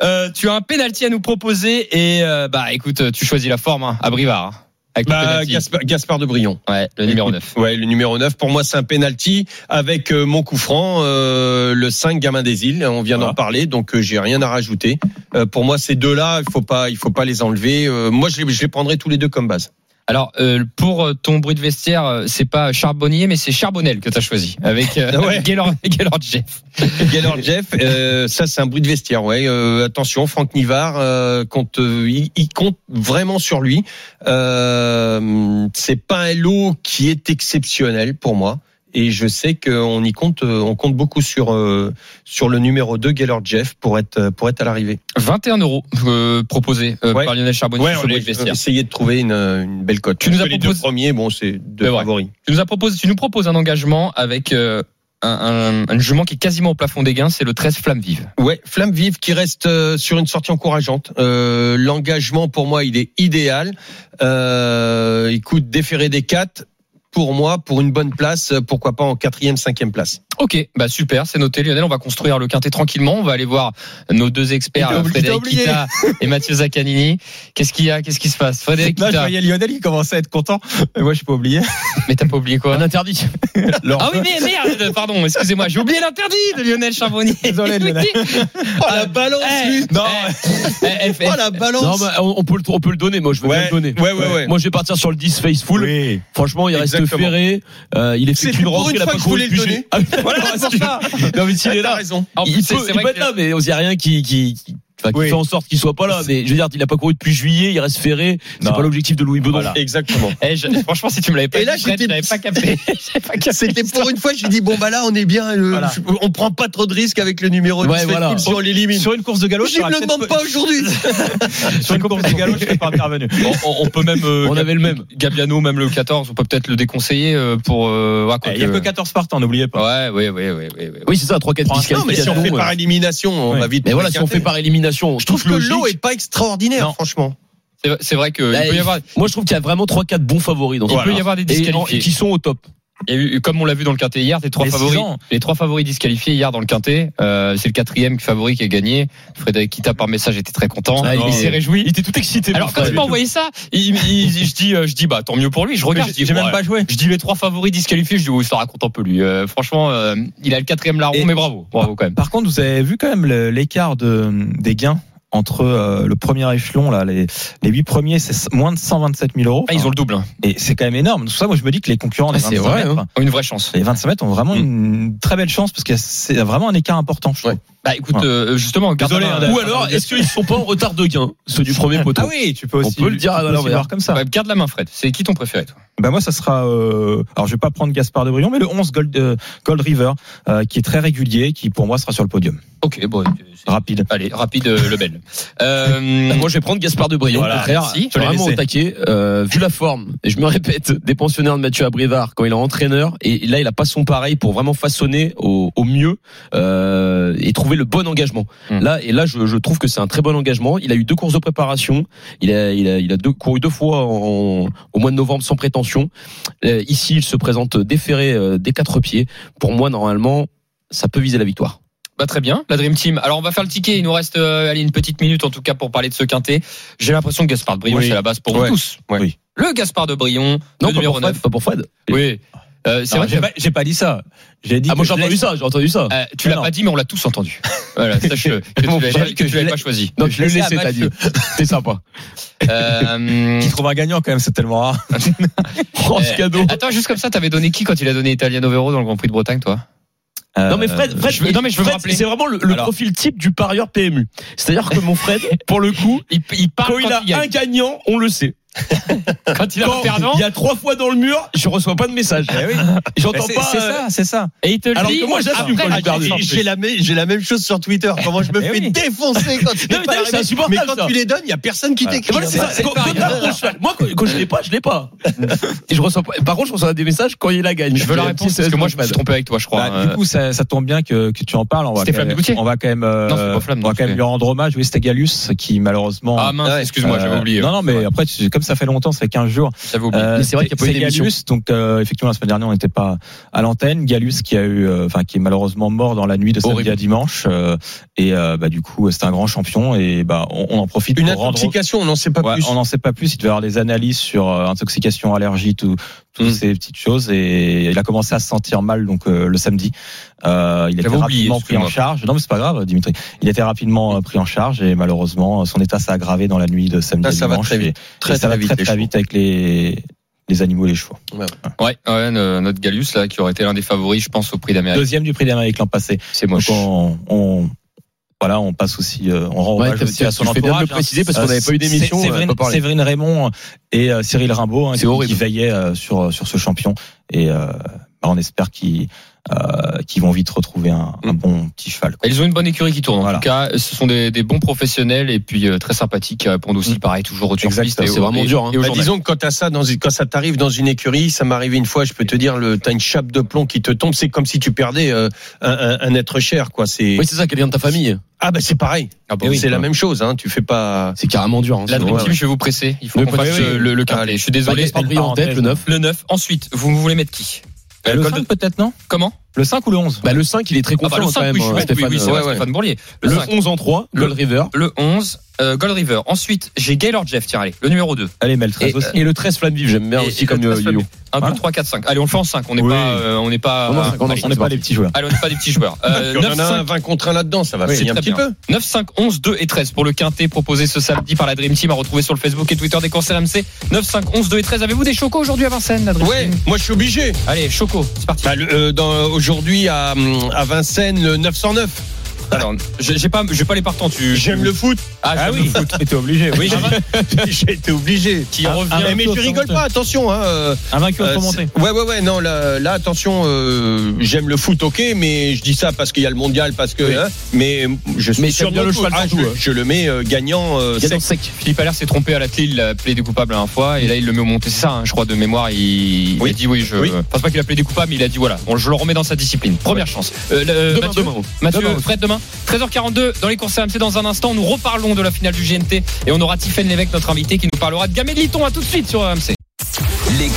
Euh, tu as un penalty à nous proposer et euh, bah écoute, tu choisis la forme hein, à Brivard. hein, avec Bah. Gaspard, Gaspard de Brion. Ouais, le numéro 9. Ouais, le numéro 9. Pour moi, c'est un penalty avec euh, mon coup franc, euh, le 5 gamin des îles. On vient d'en parler, donc euh, j'ai rien à rajouter. Euh, pour moi, ces deux-là, il faut pas, il faut pas les enlever. Euh, moi, je les, je les prendrai tous les deux comme base. Alors euh, pour euh, ton bruit de vestiaire, euh, c'est pas Charbonnier, mais c'est Charbonnel que tu as choisi avec euh, Ouais. Gaylord, Gaylord Jeff. Gaylord Jeff, euh, ça c'est un bruit de vestiaire. Ouais, Euh, attention, Franck Nivard euh, compte, il, il compte vraiment sur lui. Euh, c'est pas un lot qui est exceptionnel pour moi. Et je sais qu'on y compte, euh, on compte beaucoup sur euh, sur le numéro 2 Gaylord Jeff pour être pour être à l'arrivée. 21 euros euh, proposés euh, Ouais. par Lionel Charbonnier Ouais, on a vestiaire. essayé de trouver une, une belle cote. Tu nous as deux proposé- premiers, bon, c'est deux favoris. Tu nous as proposé, tu nous proposes un engagement avec euh, un, un, un jugement qui est quasiment au plafond des gains, c'est le 13 Flamme Vive. Ouais, Flamme Vive qui reste euh, sur une sortie encourageante. Euh, L'engagement pour moi, il est idéal. Euh, il coûte déféré des 4 pour moi, pour une bonne place, euh, pourquoi pas en quatrième, cinquième place. Ok, bah super, c'est noté Lionel. On va construire le quintet tranquillement. On va aller voir nos deux experts, Frédéric Kita et Mathieu Zaccanini. Qu'est-ce qu'il y a Qu'est-ce qui se passe Frédéric Là, je Kita, voyais Lionel, il commençait à être content. Mais moi, je suis pas oublié. mais t'as pas oublié quoi Un interdit. Ah oui, mais merde, pardon, excusez-moi, j'ai oublié l'interdit de Lionel Charbonnier. Désolé, Lionel. Oh la balance, Eh, lui Non, eh, eh, Oh la Non, balance mais on on peut, le, on peut le donner. Moi, je veux bien Ouais, le donner. ouais, ouais, ouais. Moi, je vais partir sur le 10 Faithful. oui. Franchement, il reste ferré. Euh, il effectue C'est une rentrée. Il a pas je couru le donner. Voilà, c'est ça. Non, mais s'il est là, raison. En il peut, être là, mais il n'y a rien qui, qui, enfin, qui Oui. fait en sorte qu'il soit pas là. Mais je veux dire, il a pas couru depuis juillet, il reste ferré. C'est pas l'objectif de Louis Baudon. Voilà. Exactement. Eh, je- franchement, si tu me l'avais pas Et là, j'étais- pas capté. C'était pour une fois, j'ai dit bon bah là on est bien, euh, Voilà. on prend pas trop de risques avec le numéro 10 Ouais, voilà. Si on l'élimine. Sur une course de galop, Je me le demande pas aujourd'hui. Sur une course de galop, je serais pas intervenu. On, on peut même. euh, On avait le même. Gabiano, même le 14, on peut peut-être le déconseiller euh, pour. euh, Eh, Il y a que 14 partants, n'oubliez pas. Ouais, ouais, ouais, ouais, ouais, ouais. Oui, c'est ça, 3-4 Pour Non mais si on fait par élimination, on va vite. Mais voilà, si on fait par élimination, Je trouve que l'eau est pas extraordinaire, Non. franchement. C'est- vrai que Bah, il peut y avoir, Moi, je trouve qu'il y a vraiment 3-4 bons favoris dans il ce peut y avoir des et, en- et disqualifiés. qui sont au top. Il y a eu, comme on l'a vu dans le quintet hier, les trois Les favoris, les trois favoris disqualifiés hier dans le quintet. Euh, c'est le quatrième favori qui a gagné. Frédéric Kita par message était très content. Ah, il il est- s'est réjoui. Il était tout excité. Alors quand tu m'as envoyé ça, il, il- je dis, euh, je dis bah tant mieux pour lui. Je regarde, je dis, J'ai même ouais. pas joué. Je dis les trois favoris disqualifiés. Je dis oui, ça raconte un peu lui. Euh, franchement, euh, il a le quatrième larron, Et- mais bravo, bravo quand même. Par contre, vous avez vu quand même l'écart de, des gains entre euh, le premier échelon, là, les, les 8 premiers, c'est moins de 127 000 euros. Ah, ils ont le double. hein. Et c'est quand même énorme. C'est pour ça, moi, je me dis que les concurrents, les Ah, c'est 25 vrai, mètres, Une vraie chance. les 25 mètres ont vraiment une très belle chance parce que c'est vraiment un écart important, je trouve. Bah écoute, Ouais. euh, justement, garde Désolé, la main, hein, Ou alors, est-ce qu'ils sont pas en retard de gain, ceux du premier poteau Ah oui, tu peux aussi. peut le dire à l'envers. comme ça. Ouais, garde la main, Fred. C'est qui ton préféré, toi? Bah moi, ça sera. Euh, alors, je vais pas prendre Gaspard de Brion, mais le 11 Gold, euh, Gold River, euh, qui est très régulier, qui pour moi sera sur le podium. Ok, bon, Rapide. allez, rapide, euh, le bel. Euh, Bah, Moi, je vais prendre Gaspard de Brion. Voilà, au contraire, merci. je vraiment au taquet. Euh, vu la forme, et je me répète, des pensionnaires de Mathieu Abrivard quand il est entraîneur, et là, il a pas son pareil pour vraiment façonner au, au mieux euh, et trouver le bon engagement. Hmm. Là, et là, je, je trouve que c'est un très bon engagement. Il a eu deux courses de préparation. Il a, il a, il a deux, couru deux fois en- au mois de novembre sans prétention. Euh, ici, il se présente déféré euh, des quatre pieds. Pour moi, normalement, ça peut viser la victoire. Bah très bien, la Dream Team. Alors on va faire le ticket. Il nous reste euh, allez, une petite minute en tout cas pour parler de ce quintet. J'ai l'impression que Gaspard de Brion Oui. c'est la base pour Ouais. vous tous. Ouais. Oui. Le Gaspard de Brion, Non, le pas numéro pour Fred. 9. Pas pour Fred. Oui. Euh, c'est vrai j'ai que pas, j'ai pas dit ça. J'ai dit. Ah, moi, j'ai je entendu laisse- ça. J'ai entendu ça. euh, tu l'as Non. pas dit mais on l'a tous entendu. Voilà, sache que, que tu Mon l'avais que tu je l'avais pas choisi. Non, tu l'as laissé à laissé, t'as dit. T'es sympa. Euh, Qui trouve un gagnant quand même, c'est tellement rare. Oh, ce Euh, cadeau. Attends, juste comme ça, t'avais donné qui quand il a donné Italiano Vero dans le Grand Prix de Bretagne, toi? Non mais Fred, Fred, je veux- non, mais je veux me Fred, rappeler. c'est vraiment le, le Alors. profil type du parieur PMU. C'est-à-dire que mon Fred, pour le coup, il, il parle quand il a gagne. un gagnant, on le sait. quand il a perdant, il y a trois fois dans le mur, je reçois pas de message. J'entends C'est pas. c'est euh, ça, c'est ça. et il te le Alors dit que moi, j'assume quand j'ai perdu. victoire. J'ai la, la même chose sur Twitter. Comment je me Eh fais oui. défoncer quand tu Non, mais pas Mais quand ça. tu les donnes, il y a personne qui t'écrit. Voilà, Moi, quand je l'ai pas, je l'ai pas. Et je reçois pas. Par contre, je reçois des messages quand il la gagne. Je veux la réponse parce que moi je me suis trompé avec toi, je crois. Bah, Euh, du coup, ça, tombe bien que, tu en parles. On va C'était quand Flamme même- du Goutier On va quand même, euh, on va quand même lui rendre hommage. Oui, c'était Gallus qui malheureusement. Ah mince, Ouais. excuse-moi, j'avais euh, oublié. Non, non, mais après, tu- comme ça fait longtemps, ça fait 15 jours. Euh, c'est vrai qu'il y a pas eu c'est d'émission. Gallus, donc euh, effectivement la semaine dernière on n'était pas à l'antenne. Gallus qui a eu, euh, enfin qui est malheureusement mort dans la nuit de samedi Horrible. à dimanche, et bah du coup c'était un grand champion et bah on, on en profite Une pour rendre. intoxication, on n'en sait pas Ouais, plus. on n'en sait pas plus. Il devait y avoir des analyses sur intoxication, allergie, tout, toutes Mm. ces petites choses et il a commencé à se sentir mal donc euh, le samedi. Euh, il a été oublié, rapidement pris en charge. Non mais c'est pas grave, Dimitri. Il a été rapidement euh, pris en charge et malheureusement son état s'est aggravé dans la nuit de samedi Ah, à ça va dimanche. très vite. et- Très, et ça va très vite, très vite avec les les animaux et les chevaux. Ouais, ouais, no- notre Galus là, qui aurait été l'un des favoris, je pense, au prix d'Amérique. Deuxième du prix d'Amérique l'an passé. C'est Donc moche. on, on voilà, on passe aussi, euh, on rend Ouais, aussi à son fais bien de le entourage. hein. préciser parce qu'on Euh, n'avait pas eu d'émission, Séverine. Séverine Raymond et euh, Cyril Rimbaud hein, qui, qui veillaient euh, sur sur ce champion et euh, on espère qu'ils euh, qu'ils vont vite retrouver un, un bon petit cheval. quoi. Ils ont une bonne écurie qui tourne. En Voilà. tout cas, ce sont des, des bons professionnels et puis euh, très sympathiques qui répondent aussi, Mm. pareil, toujours au au- C'est vraiment et- dur, hein. et Bah, disons que quand t'as ça dans, quand ça t'arrive dans une écurie, ça m'est arrivé une fois, je peux te dire, t'as une chape de plomb qui te tombe, c'est comme si tu perdais euh, un, un- un être cher, quoi. C'est Oui, c'est ça, quelqu'un de ta famille. ah ben c'est pareil. Ah oui, c'est la même chose, hein. Tu fais pas. C'est carrément dur. Hein, La Dream ouais, Team, ouais. je vais vous presser. Il faut qu'on fasse oui, oui. le, le. Allez. Je suis Bah, désolé. En tête, le 9. Le 9. Ensuite, vous voulez mettre qui? Euh, le Gold- 5 peut-être non Comment? Le 5 ou le 11 Bah, le 5, il est très Ah bah, confiant le quand 5, même, oui, euh, oui, oui, Stéphane. oui, vrai, Bourlier. Le, Le 5. 11 en 3, Gold River. Le 11, euh, Gold River. Ensuite, j'ai Gaylord Jeff, tiens, allez, le numéro 2. Allez, mais le 13 Et, aussi. Et le 13 Flamme Vive, j'aime bien Et- aussi et comme euh, 13 Yo-Yo. 1, Voilà. 2, 3, 4, 5. Allez, on le fait en 5. On n'est Oui. pas, euh, on n'est pas, Non, non, cinq, on n'est pas des petits joueurs. allez, on n'est pas des petits joueurs. Euh, on 9, en a 5, un 20 contre 1 là-dedans, ça va Oui, finir un petit bien. peu. 9, 5, 11, 2 et 13 pour le quintet proposé ce samedi par la Dream Team à retrouver sur le Facebook et Twitter des concerts MC. 9, 5, 11, 2 et 13. Avez-vous des chocos aujourd'hui à Vincennes, la Dream Ouais, Team moi je suis obligé. Allez, choco, c'est parti. Bah, euh, dans- aujourd'hui à, à Vincennes, le 909. Alors, j'ai pas, j'ai pas les partants. Tu, J'aime le foot. Ah, Ah oui, le foot. t'es obligé. Oui, J'ai été obligé. Qui Ah, revient. ah, mais tu rigoles pas, attention. Hein, euh, un vaincu euh, ouais, ouais, ouais. Non, là, là, attention. euh, J'aime le foot, ok, mais je dis ça parce qu'il y a le mondial, parce que. Oui. hein, mais je suis Mais de le cheval. Ah, je, hein. je le mets euh, gagnant. euh, Gagnant sec. sec. Philippe Allaire s'est trompé à la clé, il a plaidé coupable une fois et là il le met au monté. C'est ça, hein, je crois, de mémoire. Il, a dit oui, je. Oui. Enfin, pas qu'il a plaidé coupable, mais il a dit voilà, bon, je le remets dans sa discipline. Première chance. Euh, le- Demain, Mathieu, demain. Mathieu Demain. Fred, demain, 13h42 dans les courses RMC. Dans un instant, nous reparlons de la finale du GNT et on aura Tiffaine Lévesque, notre invité, qui nous parlera de Gamay de Liton. À tout de suite sur RMC.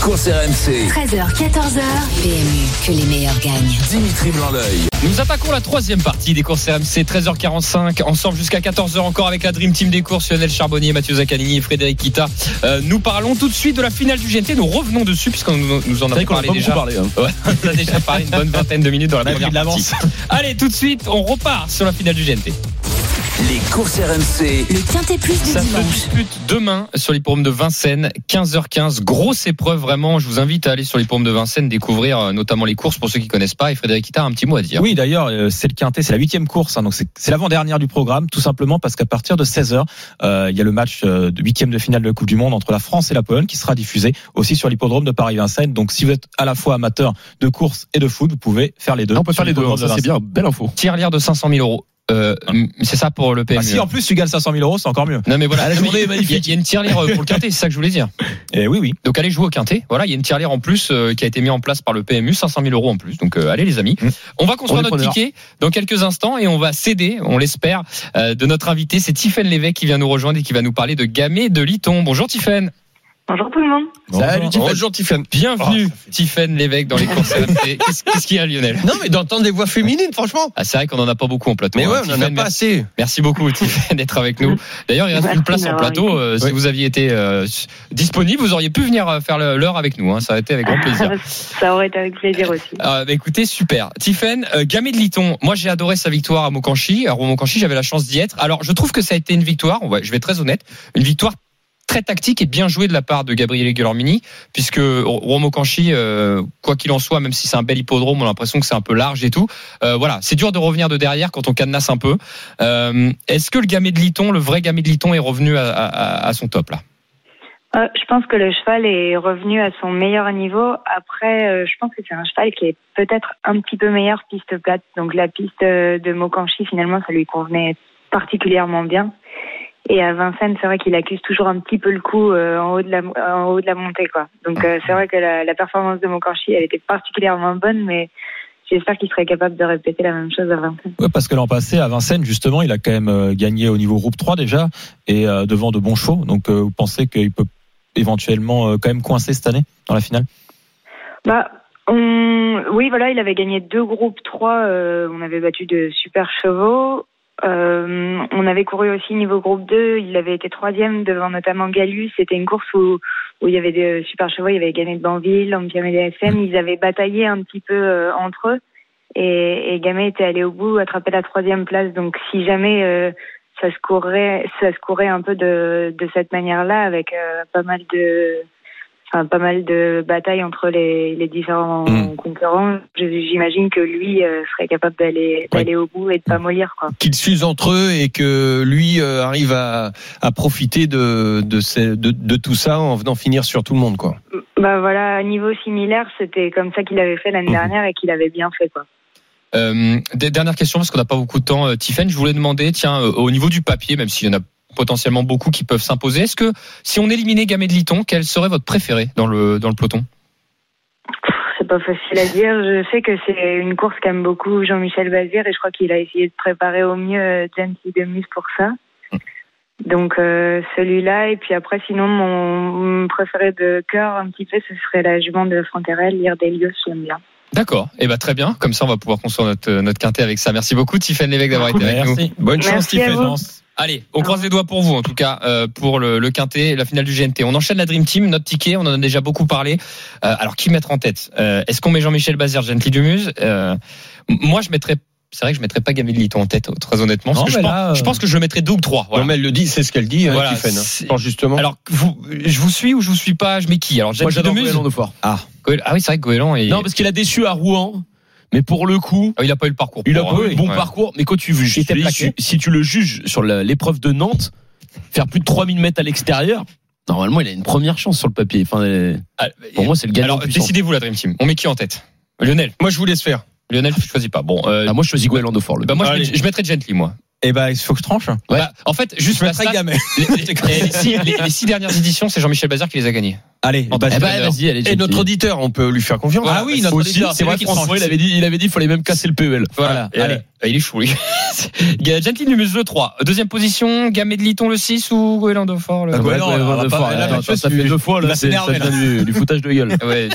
Les courses RMC. 13h, 14h. PMU, que les meilleurs gagnent. Dimitri Blanc-L'œil. Nous attaquons la troisième partie des courses RMC, 13h45, ensemble jusqu'à 14h encore avec la Dream Team des courses, Lionel Charbonnier, Mathieu Zaccanini et Frédéric Kita. Euh, nous parlons tout de suite de la finale du GNT, nous revenons dessus puisqu'on nous, nous en avons a parlé déjà. parlé. hein. Ouais, on a déjà parlé une bonne vingtaine de minutes dans la On a pris première de partie. l'avance. Allez, tout de suite, on repart sur la finale du GNT. Les courses RMC. Le Quintet Plus du Ça se dispute demain sur l'hippodrome de Vincennes, 15h15. Grosse épreuve vraiment. Je vous invite à aller sur l'hippodrome de Vincennes, découvrir euh, notamment les courses pour ceux qui connaissent pas. Et Frédéric Kita a un petit mot à dire. Oui, d'ailleurs, euh, c'est le quintet, c'est la huitième course, hein, donc c'est l'avant-dernière du programme, tout simplement parce qu'à partir de 16 h il y a le match euh, de huitième de finale de la Coupe du Monde entre la France et la Pologne qui sera diffusé aussi sur l'hippodrome de Paris-Vincennes. Donc, si vous êtes à la fois amateur de course et de foot, vous pouvez faire les deux. On peut faire les deux. hein, de Ça, c'est bien. Belle info. Tirelire de 500 000 euros. Euh, c'est ça pour le PMU. Ah, si en plus tu gagnes 500 000 euros, c'est encore mieux. Non mais voilà, Ah, la journée est magnifique. Il y a une tirelire euh, pour le quintet, c'est ça que je voulais dire. Et oui, oui. Donc allez jouer au quintet. Voilà, il y a une tirelire en plus euh, qui a été mise en place par le PMU, 500 000 euros en plus. Donc euh, allez les amis. Mmh. On va construire On notre preneurs. ticket dans quelques instants et on va céder, on l'espère, euh, de notre invité. C'est Tiffaine Lévesque qui vient nous rejoindre et qui va nous parler de Gamay de Liton. Bonjour Tiffaine. Bonjour tout le monde. Salut, Tiffany. Bonjour Tiffany. Bienvenue Tiffaine Lévesque dans les courses RMC. Qu'est-ce qu'est-ce qu'il y a Lionel? Non, mais d'entendre des voix féminines, franchement. ah, c'est vrai qu'on en a pas beaucoup en plateau. Mais hein. ouais, on en a Tiffaine, pas merci. assez. Merci beaucoup, Tiffany, d'être avec nous. D'ailleurs, il reste Merci une place en plateau. euh, Si Oui. vous aviez été euh, disponible, vous auriez pu venir euh, faire l'heure avec nous. hein. Ça aurait été avec grand plaisir. Ça aurait été avec plaisir aussi. Euh, bah, écoutez, super. Tiffen, euh, Gamay de Liton, moi j'ai adoré sa victoire à Mokanchi. À Mokanchi, j'avais la chance d'y être. Alors, je trouve que ça a été une victoire, je vais être très honnête, une victoire très tactique et bien jouée de la part de Gabriel Guillermini, puisque Romo Kanchi, euh, quoi qu'il en soit, même si c'est un bel hippodrome, on a l'impression que c'est un peu large et tout. Euh, voilà, c'est dur de revenir de derrière quand on cadenasse un peu. Euh, Est-ce que le Gamay de Liton, le vrai Gamay de Liton, est revenu à, à- son top là? Je pense que le cheval est revenu à son meilleur niveau. Après, je pense que c'est un cheval qui est peut-être un petit peu meilleur piste plate. Donc la piste de Mokanchi, finalement, ça lui convenait particulièrement bien. Et à Vincennes, c'est vrai qu'il accuse toujours un petit peu le coup euh, en haut de la en haut de la montée, quoi. Donc euh, c'est vrai que la, la performance de Mokanchi, elle était particulièrement bonne, mais j'espère qu'il serait capable de répéter la même chose à Vincennes. Ouais, parce que l'an passé, à Vincennes, justement, il a quand même euh, gagné au niveau groupe 3 déjà, et euh, devant de bons chevaux. Donc, vous pensez qu'il peut éventuellement quand même coincer cette année dans la finale? Bah, on... oui, voilà, il avait gagné deux groupes 3. euh, on avait battu de super chevaux. Euh, on avait couru aussi niveau groupe 2. Il avait été troisième devant notamment Galus. C'était une course où, où il y avait des super chevaux. Il y avait Gamet de Banville, Ampiam et DSM. Ils avaient bataillé un petit peu euh, entre eux. Et, et Gamet était allé au bout, attraper la troisième place. Donc si jamais euh, ça se courait, ça se courait un peu de, de cette manière-là, avec euh, pas mal de, enfin, pas mal de batailles entre les, les différents Mm. concurrents. J'imagine que lui euh, serait capable d'aller d'aller au bout et de pas mollir quoi. Qu'ils s'usent entre eux et que lui euh, arrive à, à profiter de, de, ces- de, de tout ça en venant finir sur tout le monde, quoi. Bah voilà, à niveau similaire, c'était comme ça qu'il avait fait l'année Mhm. dernière et qu'il avait bien fait quoi. Euh, dernière question parce qu'on n'a pas beaucoup de temps. Tiffen, je voulais demander, tiens, au niveau du papier, même s'il y en a potentiellement beaucoup qui peuvent s'imposer, est-ce que si on éliminait Gamet de Liton, quel serait votre préféré dans le dans le peloton? C'est pas facile à dire. Je sais que c'est une course qu'aime beaucoup Jean-Michel Bazir et je crois qu'il a essayé de préparer au mieux euh, Gently Demus pour ça. Donc euh, celui-là et puis après sinon mon, préféré de cœur un petit peu ce serait la jument de Francarel, Lire Delios, j'aime bien. D'accord. Et ben très bien. Comme ça, on va pouvoir construire notre notre quintet avec ça. Merci beaucoup, Tiffen Lévesque, d'avoir été avec nous. Merci. Bonne chance, Merci Stephen. Allez, on croise les doigts pour vous, en tout cas, euh, pour le, le quintet, la finale du GNT. On enchaîne la Dream Team, notre ticket, on en a déjà beaucoup parlé. Euh, alors, qui mettre en tête? Euh, Est-ce qu'on met Jean-Michel Bazir, Gently Dumuse? Euh, Moi, je mettrais. C'est vrai que je mettrais pas Gabriel Liton en tête, très honnêtement. parce Non, que je, mais pense, là, euh, je pense que je le mettrais deux ou trois. Voilà. Non, mais elle le dit, c'est ce qu'elle dit, hein, Voilà, Tiffen, hein. pense justement. Alors, vous, je vous suis ou je vous suis pas? Je mets qui? Alors, Moi, Gently j'adore Goéland de Fort. Goéland- Ah oui, c'est vrai que Goéland, est... Non, parce qu'il a déçu à Rouen. Mais pour le coup, Ah, il a pas eu le parcours. il a pas eu le bon ouais. parcours. Mais quand tu, plaqué. si, tu le juges sur l'épreuve de Nantes, faire plus de 3000 mètres à l'extérieur, normalement, il a une première chance sur le papier. Enfin, euh, Ah, pour moi, c'est le gagnant. Alors, décidez-vous, la Dream Team. On met qui en tête? Lionel. Moi, je vous laisse faire. Lionel, je choisis pas. Bon, euh, Ah, moi, je choisis de Fort. bah, moi, je, Allez. mets- je mettrais Gently, moi. Eh ben, il faut que je tranche. Ouais. Bah, en fait, juste Je la stat- Gamet. les, les- les six, les- les six dernières éditions, c'est Jean-Michel Bazir qui les a gagnées. Allez, En bah, Eh ben, vas-y, allez. Et notre auditeur, on peut lui faire confiance. Ah oui, notre Aussi, auditeur, c'est vrai qui que François, tranche. il avait dit, il avait dit, il fallait même casser le PEL. Voilà. Voilà, allez. il est chou, lui. Gently Numus le 3. Deuxième position, Gamet de Liton le 6 ou Goéland de Fort le... Ah, Ouais, Goéland, Goéland on va de pas- Fort. là, Attends, Mathieu, ça fait deux fois, là, c'est du, foutage de gueule. Ouais.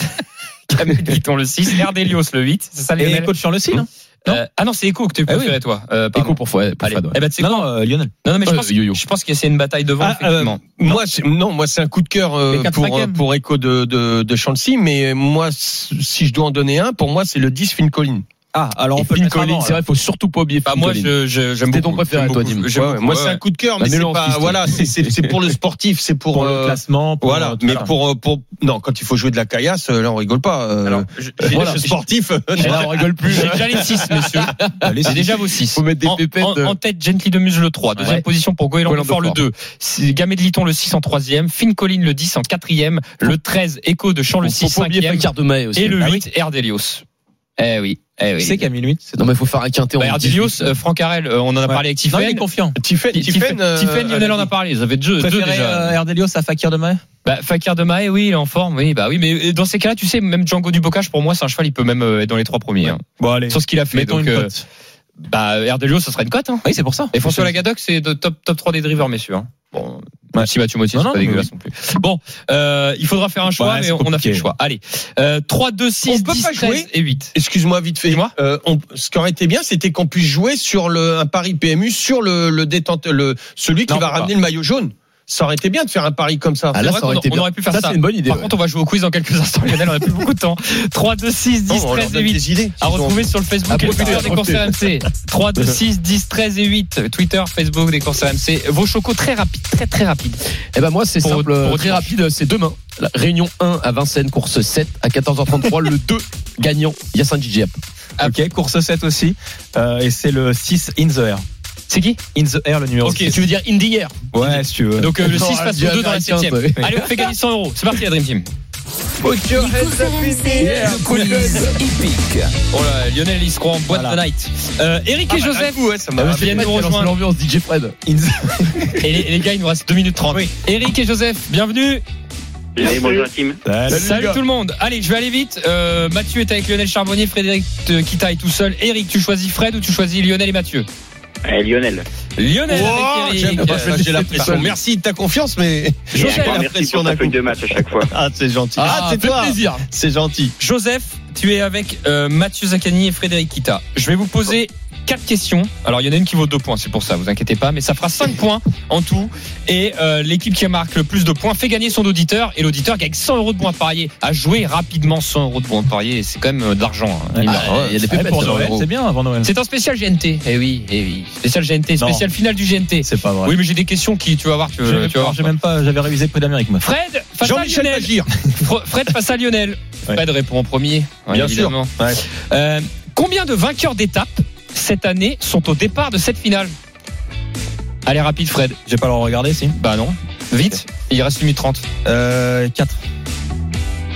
Gamet de Liton le 6, Erdelios le 8. C'est ça, Et Lionel coach sur le site, non Euh, Ah non, c'est Echo que tu Ah oui. préféré, toi. Euh. Écho pour Fred. Fred, ouais. Eh ben, c'est Non, non, euh, Lionel. Non, non, mais je Euh, pense, yo-yo. je pense y a une bataille devant, Ah, effectivement. Moi, c'est- non, moi c'est un coup de cœur euh, pour pour Echo de de, de Chancy, mais moi si je dois en donner un, pour moi c'est le 10 Finn Collin. Ah, alors on peut le Phil Collins, c'est vrai, faut surtout pas oublier Bah, moi, je, je, beaucoup. ton préféré, toi, Dim. Ouais, moi ouais, c'est un coup de cœur, mais c'est pas voilà, c'est pour le sportif, c'est pour, Pour le euh, classement. pour, voilà, euh, mais pour euh, pour non, quand il faut jouer de la caillasse, euh, là on rigole pas. euh, Alors, je- j'ai- voilà, sportif. là, on rigole plus. J'ai déjà les 6, messieurs. J'ai c'est- déjà vos 6. Faut mettre des en, pépettes, en- euh. en tête, Gently de Muse le 3. Deuxième Ouais. position pour Goéland Fort le 2. C'est Gamet de Liton le 6 en troisième. Finn Collin le 10 en quatrième. Le 13, Echo de Champ le 6 Faut pas oublier cinquième. Fakir de Maé aussi. Et le Ah oui. 8, Erdelios. Eh oui, eh oui. Qui c'est qui a mis le 8 Non, mais faut faire un quintet Bah, Erdelios, 18. euh, Franck Harel, euh, on en a Ouais. parlé avec Non, il est Tiffen. confiant. Tiffen, Tiffen, Tiffen, euh, Tiffen, Lionel en a parlé. Ils avaient deux, deux déjà. euh, Erdelios à Fakir de Maé Bah, Fakir de Maé, oui, il est en forme, oui, bah oui, mais dans ces cas-là, tu sais, même Django du Bocage, pour moi, c'est un cheval, il peut même euh, être dans les trois premiers. hein. Bon, allez. Sur ce qu'il a fait. Mettons donc, une euh, cote. bah, Erdelios, ça serait une cote, hein. Oui, c'est pour ça. Et François Lagadoc, c'est top, top 3 des drivers, messieurs. hein. Bon, Ouais. si Mathieu Mottier, Non, c'est non, pas mais dégueulasse non plus. Bon, euh, il faudra faire un choix, Ouais, mais c'est on a fait le choix. Allez, euh, 3, 2, 6, On peut 10, pas 13 jouer et 8. Excuse-moi vite fait. Dis-moi. Euh, on- ce qui aurait été bien, c'était qu'on puisse jouer sur le un pari PMU sur le le détente, le celui qui Non, va on peut ramener le maillot jaune. Ça aurait été bien de faire un pari comme ça. Ah, là, vrai ça aurait qu'on- été on aurait pu faire Ça, ça. c'est une bonne idée. Par ouais. contre, on va jouer au quiz dans quelques instants, Lionel, on a plus beaucoup de temps. 3, 2, 6, 10, Non, on leur 13 et donne 8. des idées. À ont- retrouver sur le Facebook À et le Twitter des courses. RMC. 3, 2, 6, 10, 13 et 8. Twitter, Facebook des courses RMC. Vos chocos très rapides, très très rapides. Eh ben moi c'est simple, pour très rapide, c'est demain. La réunion 1 à Vincennes, course 7 à 14h33, le 2 gagnant Yassin Djidjiap. Ok, course 7 aussi. Euh, et c'est le 6 In the Air. C'est qui In the Air, le numéro Ok, 6. Tu veux dire Indy hier Ouais, si tu veux. Donc euh, le Non, 6 passe au 2 dans la américain, 7 ouais. Allez, on fait gagner 100 euros. C'est parti, la Dream Team. Épique. Oh là, Lionel, il se croit en boîte Voilà. de night. Euh, Eric et Joseph ouais, ça m'a viennent nous rejoindre. l'ambiance DJ Fred. In the- Et les, et les gars, il nous reste 2 minutes 30. Eric et Joseph, bienvenue. Allez, bonjour la team. Salut. Salut tout le monde. Allez, je vais aller vite. Euh, Mathieu est avec Lionel Charbonnier, Frédéric Kita est tout seul. Eric, tu choisis Fred ou tu choisis Lionel et Mathieu? Allez, Lionel. Lionel avec j'aime Eric. pas, j'ai l'impression. Merci de ta confiance, mais Joseph, j'ai Merci l'impression pour d'un ta feuille coup. de match à chaque fois. Ah, c'est gentil. Ah, Ah, c'est fait toi. plaisir. C'est gentil. Joseph, tu es avec euh, Mathieu Zaccani et Frédéric Kita. Je vais vous poser quatre questions. Alors, il y en a une qui vaut deux points, c'est pour ça, vous inquiétez pas. Mais ça fera cinq points en tout. Et euh, l'équipe qui marque le plus de points fait gagner son auditeur. Et l'auditeur gagne 100 euros de bons à parier. À jouer rapidement 100 euros de bons à parier. C'est quand même euh, de l'argent. hein. De bah, il y a des pépettes pour Noël, c'est bien avant Noël. C'est un spécial GNT. Eh oui, eh oui. Spécial GNT, spécial finale du GNT. C'est pas vrai. Oui, mais j'ai des questions qui, tu vas voir, tu, tu vas voir. j'ai même pas, j'avais révisé Prix d'Amérique, moi. Fred face à Lionel. Fred face à Lionel. Ouais. Fred répond en premier. Bien évidemment. sûr. Ouais. Euh, combien de vainqueurs d'étapes cette année sont au départ de cette finale Allez, rapide, Fred. J'ai pas le regarder, si. Bah non. Vite, il reste limite 30. Euh, 4.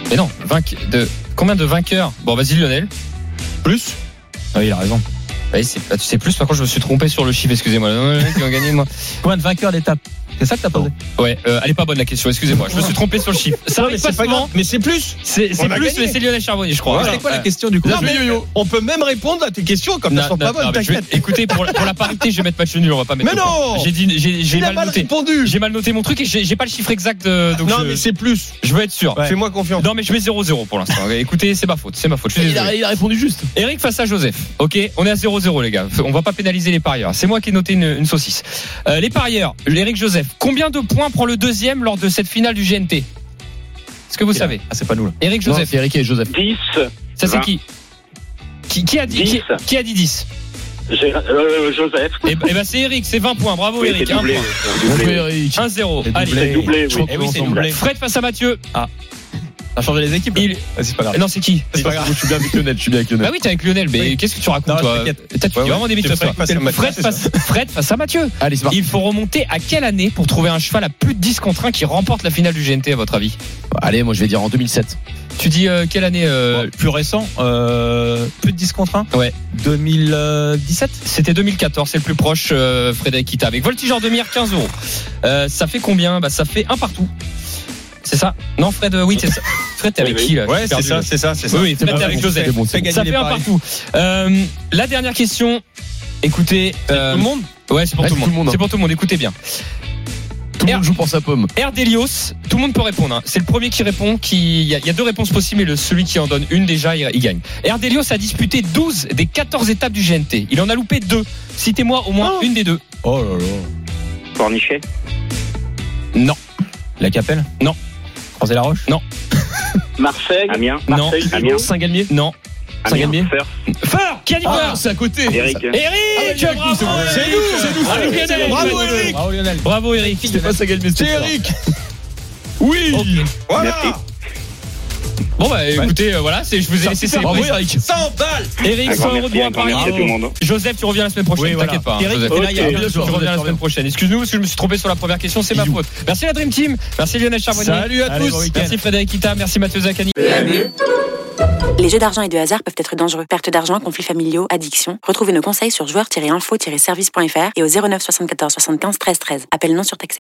Mais non, vainque- de, combien de vainqueurs? Bon, vas-y, Lionel. Plus? Ah oui, il a raison. Oui, c'est, bah, tu sais plus, par contre, je me suis trompé sur le chiffre, excusez-moi. Non, non, non, qui ont gagné, moi. Combien de vainqueurs d'étape? C'est ça que t'as posé Ouais, euh, elle est pas bonne la question, excusez-moi. Je me suis trompé sur le chiffre. Ça Non, arrive mais pas souvent. Mais c'est plus. C'est, plus, gagné. mais c'est Lionel Charbonnier, je crois. C'est quoi la question du coup Non, mais on peut même répondre à tes questions comme elles sont pas bonnes, t'inquiète. écoutez, pour, pour la parité, je vais mettre match nul, on va pas mettre. Mais non J'ai dit, j'ai, j'ai Il a mal mal noté. répondu. J'ai mal noté mon truc et j'ai, j'ai pas le chiffre exact. euh, donc Non, je, mais c'est plus. je veux être sûr. Ouais. Fais-moi confiance. Non, mais je mets 0-0 pour l'instant. Écoutez, c'est ma faute, c'est ma faute. Il a, répondu juste. Eric face à Joseph. Ok, on est à 0-0 les gars. On va pas pénaliser les parieurs. C'est moi qui ai noté une, une saucisse. Euh, les parieurs, Eric Joseph. Combien de points prend le deuxième lors de cette finale du GNT Est-ce que vous savez Ah, c'est pas nous là. Eric Joseph. c'est Eric et Joseph. 10. Ça c'est qui qui, qui a dit, qui, 10. qui a dit 10 J'ai- euh, Joseph. Eh ben eh ben, c'est Eric, c'est 20 points. Bravo Oui, Eric. c'est Un doublé. point. Bon Doublé. fait, Eric. 1-0. C'est Allez. C'est doublé, Je oui. crois Eh oui, qu'on c'est doublé. Fred face à Mathieu. T'as changé les équipes Il... Vas-y, c'est pas grave. Non, c'est qui C'est pas grave. Je suis bien avec Lionel, je suis bien avec Lionel. Bah oui, t'es avec Lionel, mais Oui. qu'est-ce que tu racontes Non, toi t'inquiète. T'as tu Ouais, vraiment des bêtises C'est toi. Fred face à Mathieu, Fred face, Fred à Mathieu. Allez, c'est parti. Il faut remonter à quelle année pour trouver un cheval à plus de 10 contre 1 qui remporte la finale du GNT à votre avis Allez, moi je vais dire en 2007. Tu dis euh, quelle année euh, Bon, plus récent, euh, plus de 10 contre 1 Ouais. 2017 C'était 2014, c'est le plus proche, euh, Frédéric Kita. Avec Voltigeur de Mire, 15 euros. Euh, ça fait combien? Bah, Ça fait un partout. C'est ça Non, Fred, euh, oui, c'est ça. Fred, t'es avec Oui, qui là Ouais, c'est ça, c'est ça, c'est ça. Oui, oui, Fred, t'es avec Joseph. bon, Ça fait un partout. Euh, la dernière question. Écoutez. euh, Tout le monde Ouais, c'est pour Ouais, tout le c'est tout le monde. C'est pour tout le monde. Écoutez bien. Tout le monde joue pour sa pomme. Erdelios, tout le monde peut répondre. hein. C'est le premier qui répond. Qui... Il, y a, il y a deux réponses possibles et le, celui qui en donne une déjà, il, il gagne. Erdelios a disputé 12 des 14 étapes du GNT. Il en a loupé deux. Citez-moi au moins une des deux. Oh là là. Cornichet. Non. La Capelle? Non. La Roche Marseille. Amiens. Non. Marseille. Amiens. Saint-Galmier Non. Saint-Galmier Firth. Feur Qui a dit Feur c'est à côté. Eric. Eric Bravo C'est nous, c'est nous, Bravo, Lionel. Eric. Bravo Lionel. Bravo Eric. C'était pas Saint-Galmier, C'est Eric. Oui. Voilà. Bon bah écoutez, euh, voilà, c'est, je vous ai laissé ces Bravo. Eric. 100 balles. Eric, Un 100 grand euros de merci, bons un à grand parier. merci à tout le monde. Joseph, tu reviens la semaine prochaine, Oui, voilà. t'inquiète pas. hein, Eric Joseph. était là il y a Ok, bien Tu reviens la semaine prochaine. Excuse-nous parce que je me suis trompé sur la première question, c'est ma faute. Merci la Dream Team, merci Lionel Charbonnier. Salut à Allez, tous. week-end. Merci Frédéric Ita, merci Mathieu Zaccani. Les jeux d'argent et de hasard peuvent être dangereux. Perte d'argent, conflits familiaux, addiction. Retrouvez nos conseils sur joueurs-info-service.fr et au 09 74 75 13 13. Appel non surtaxé.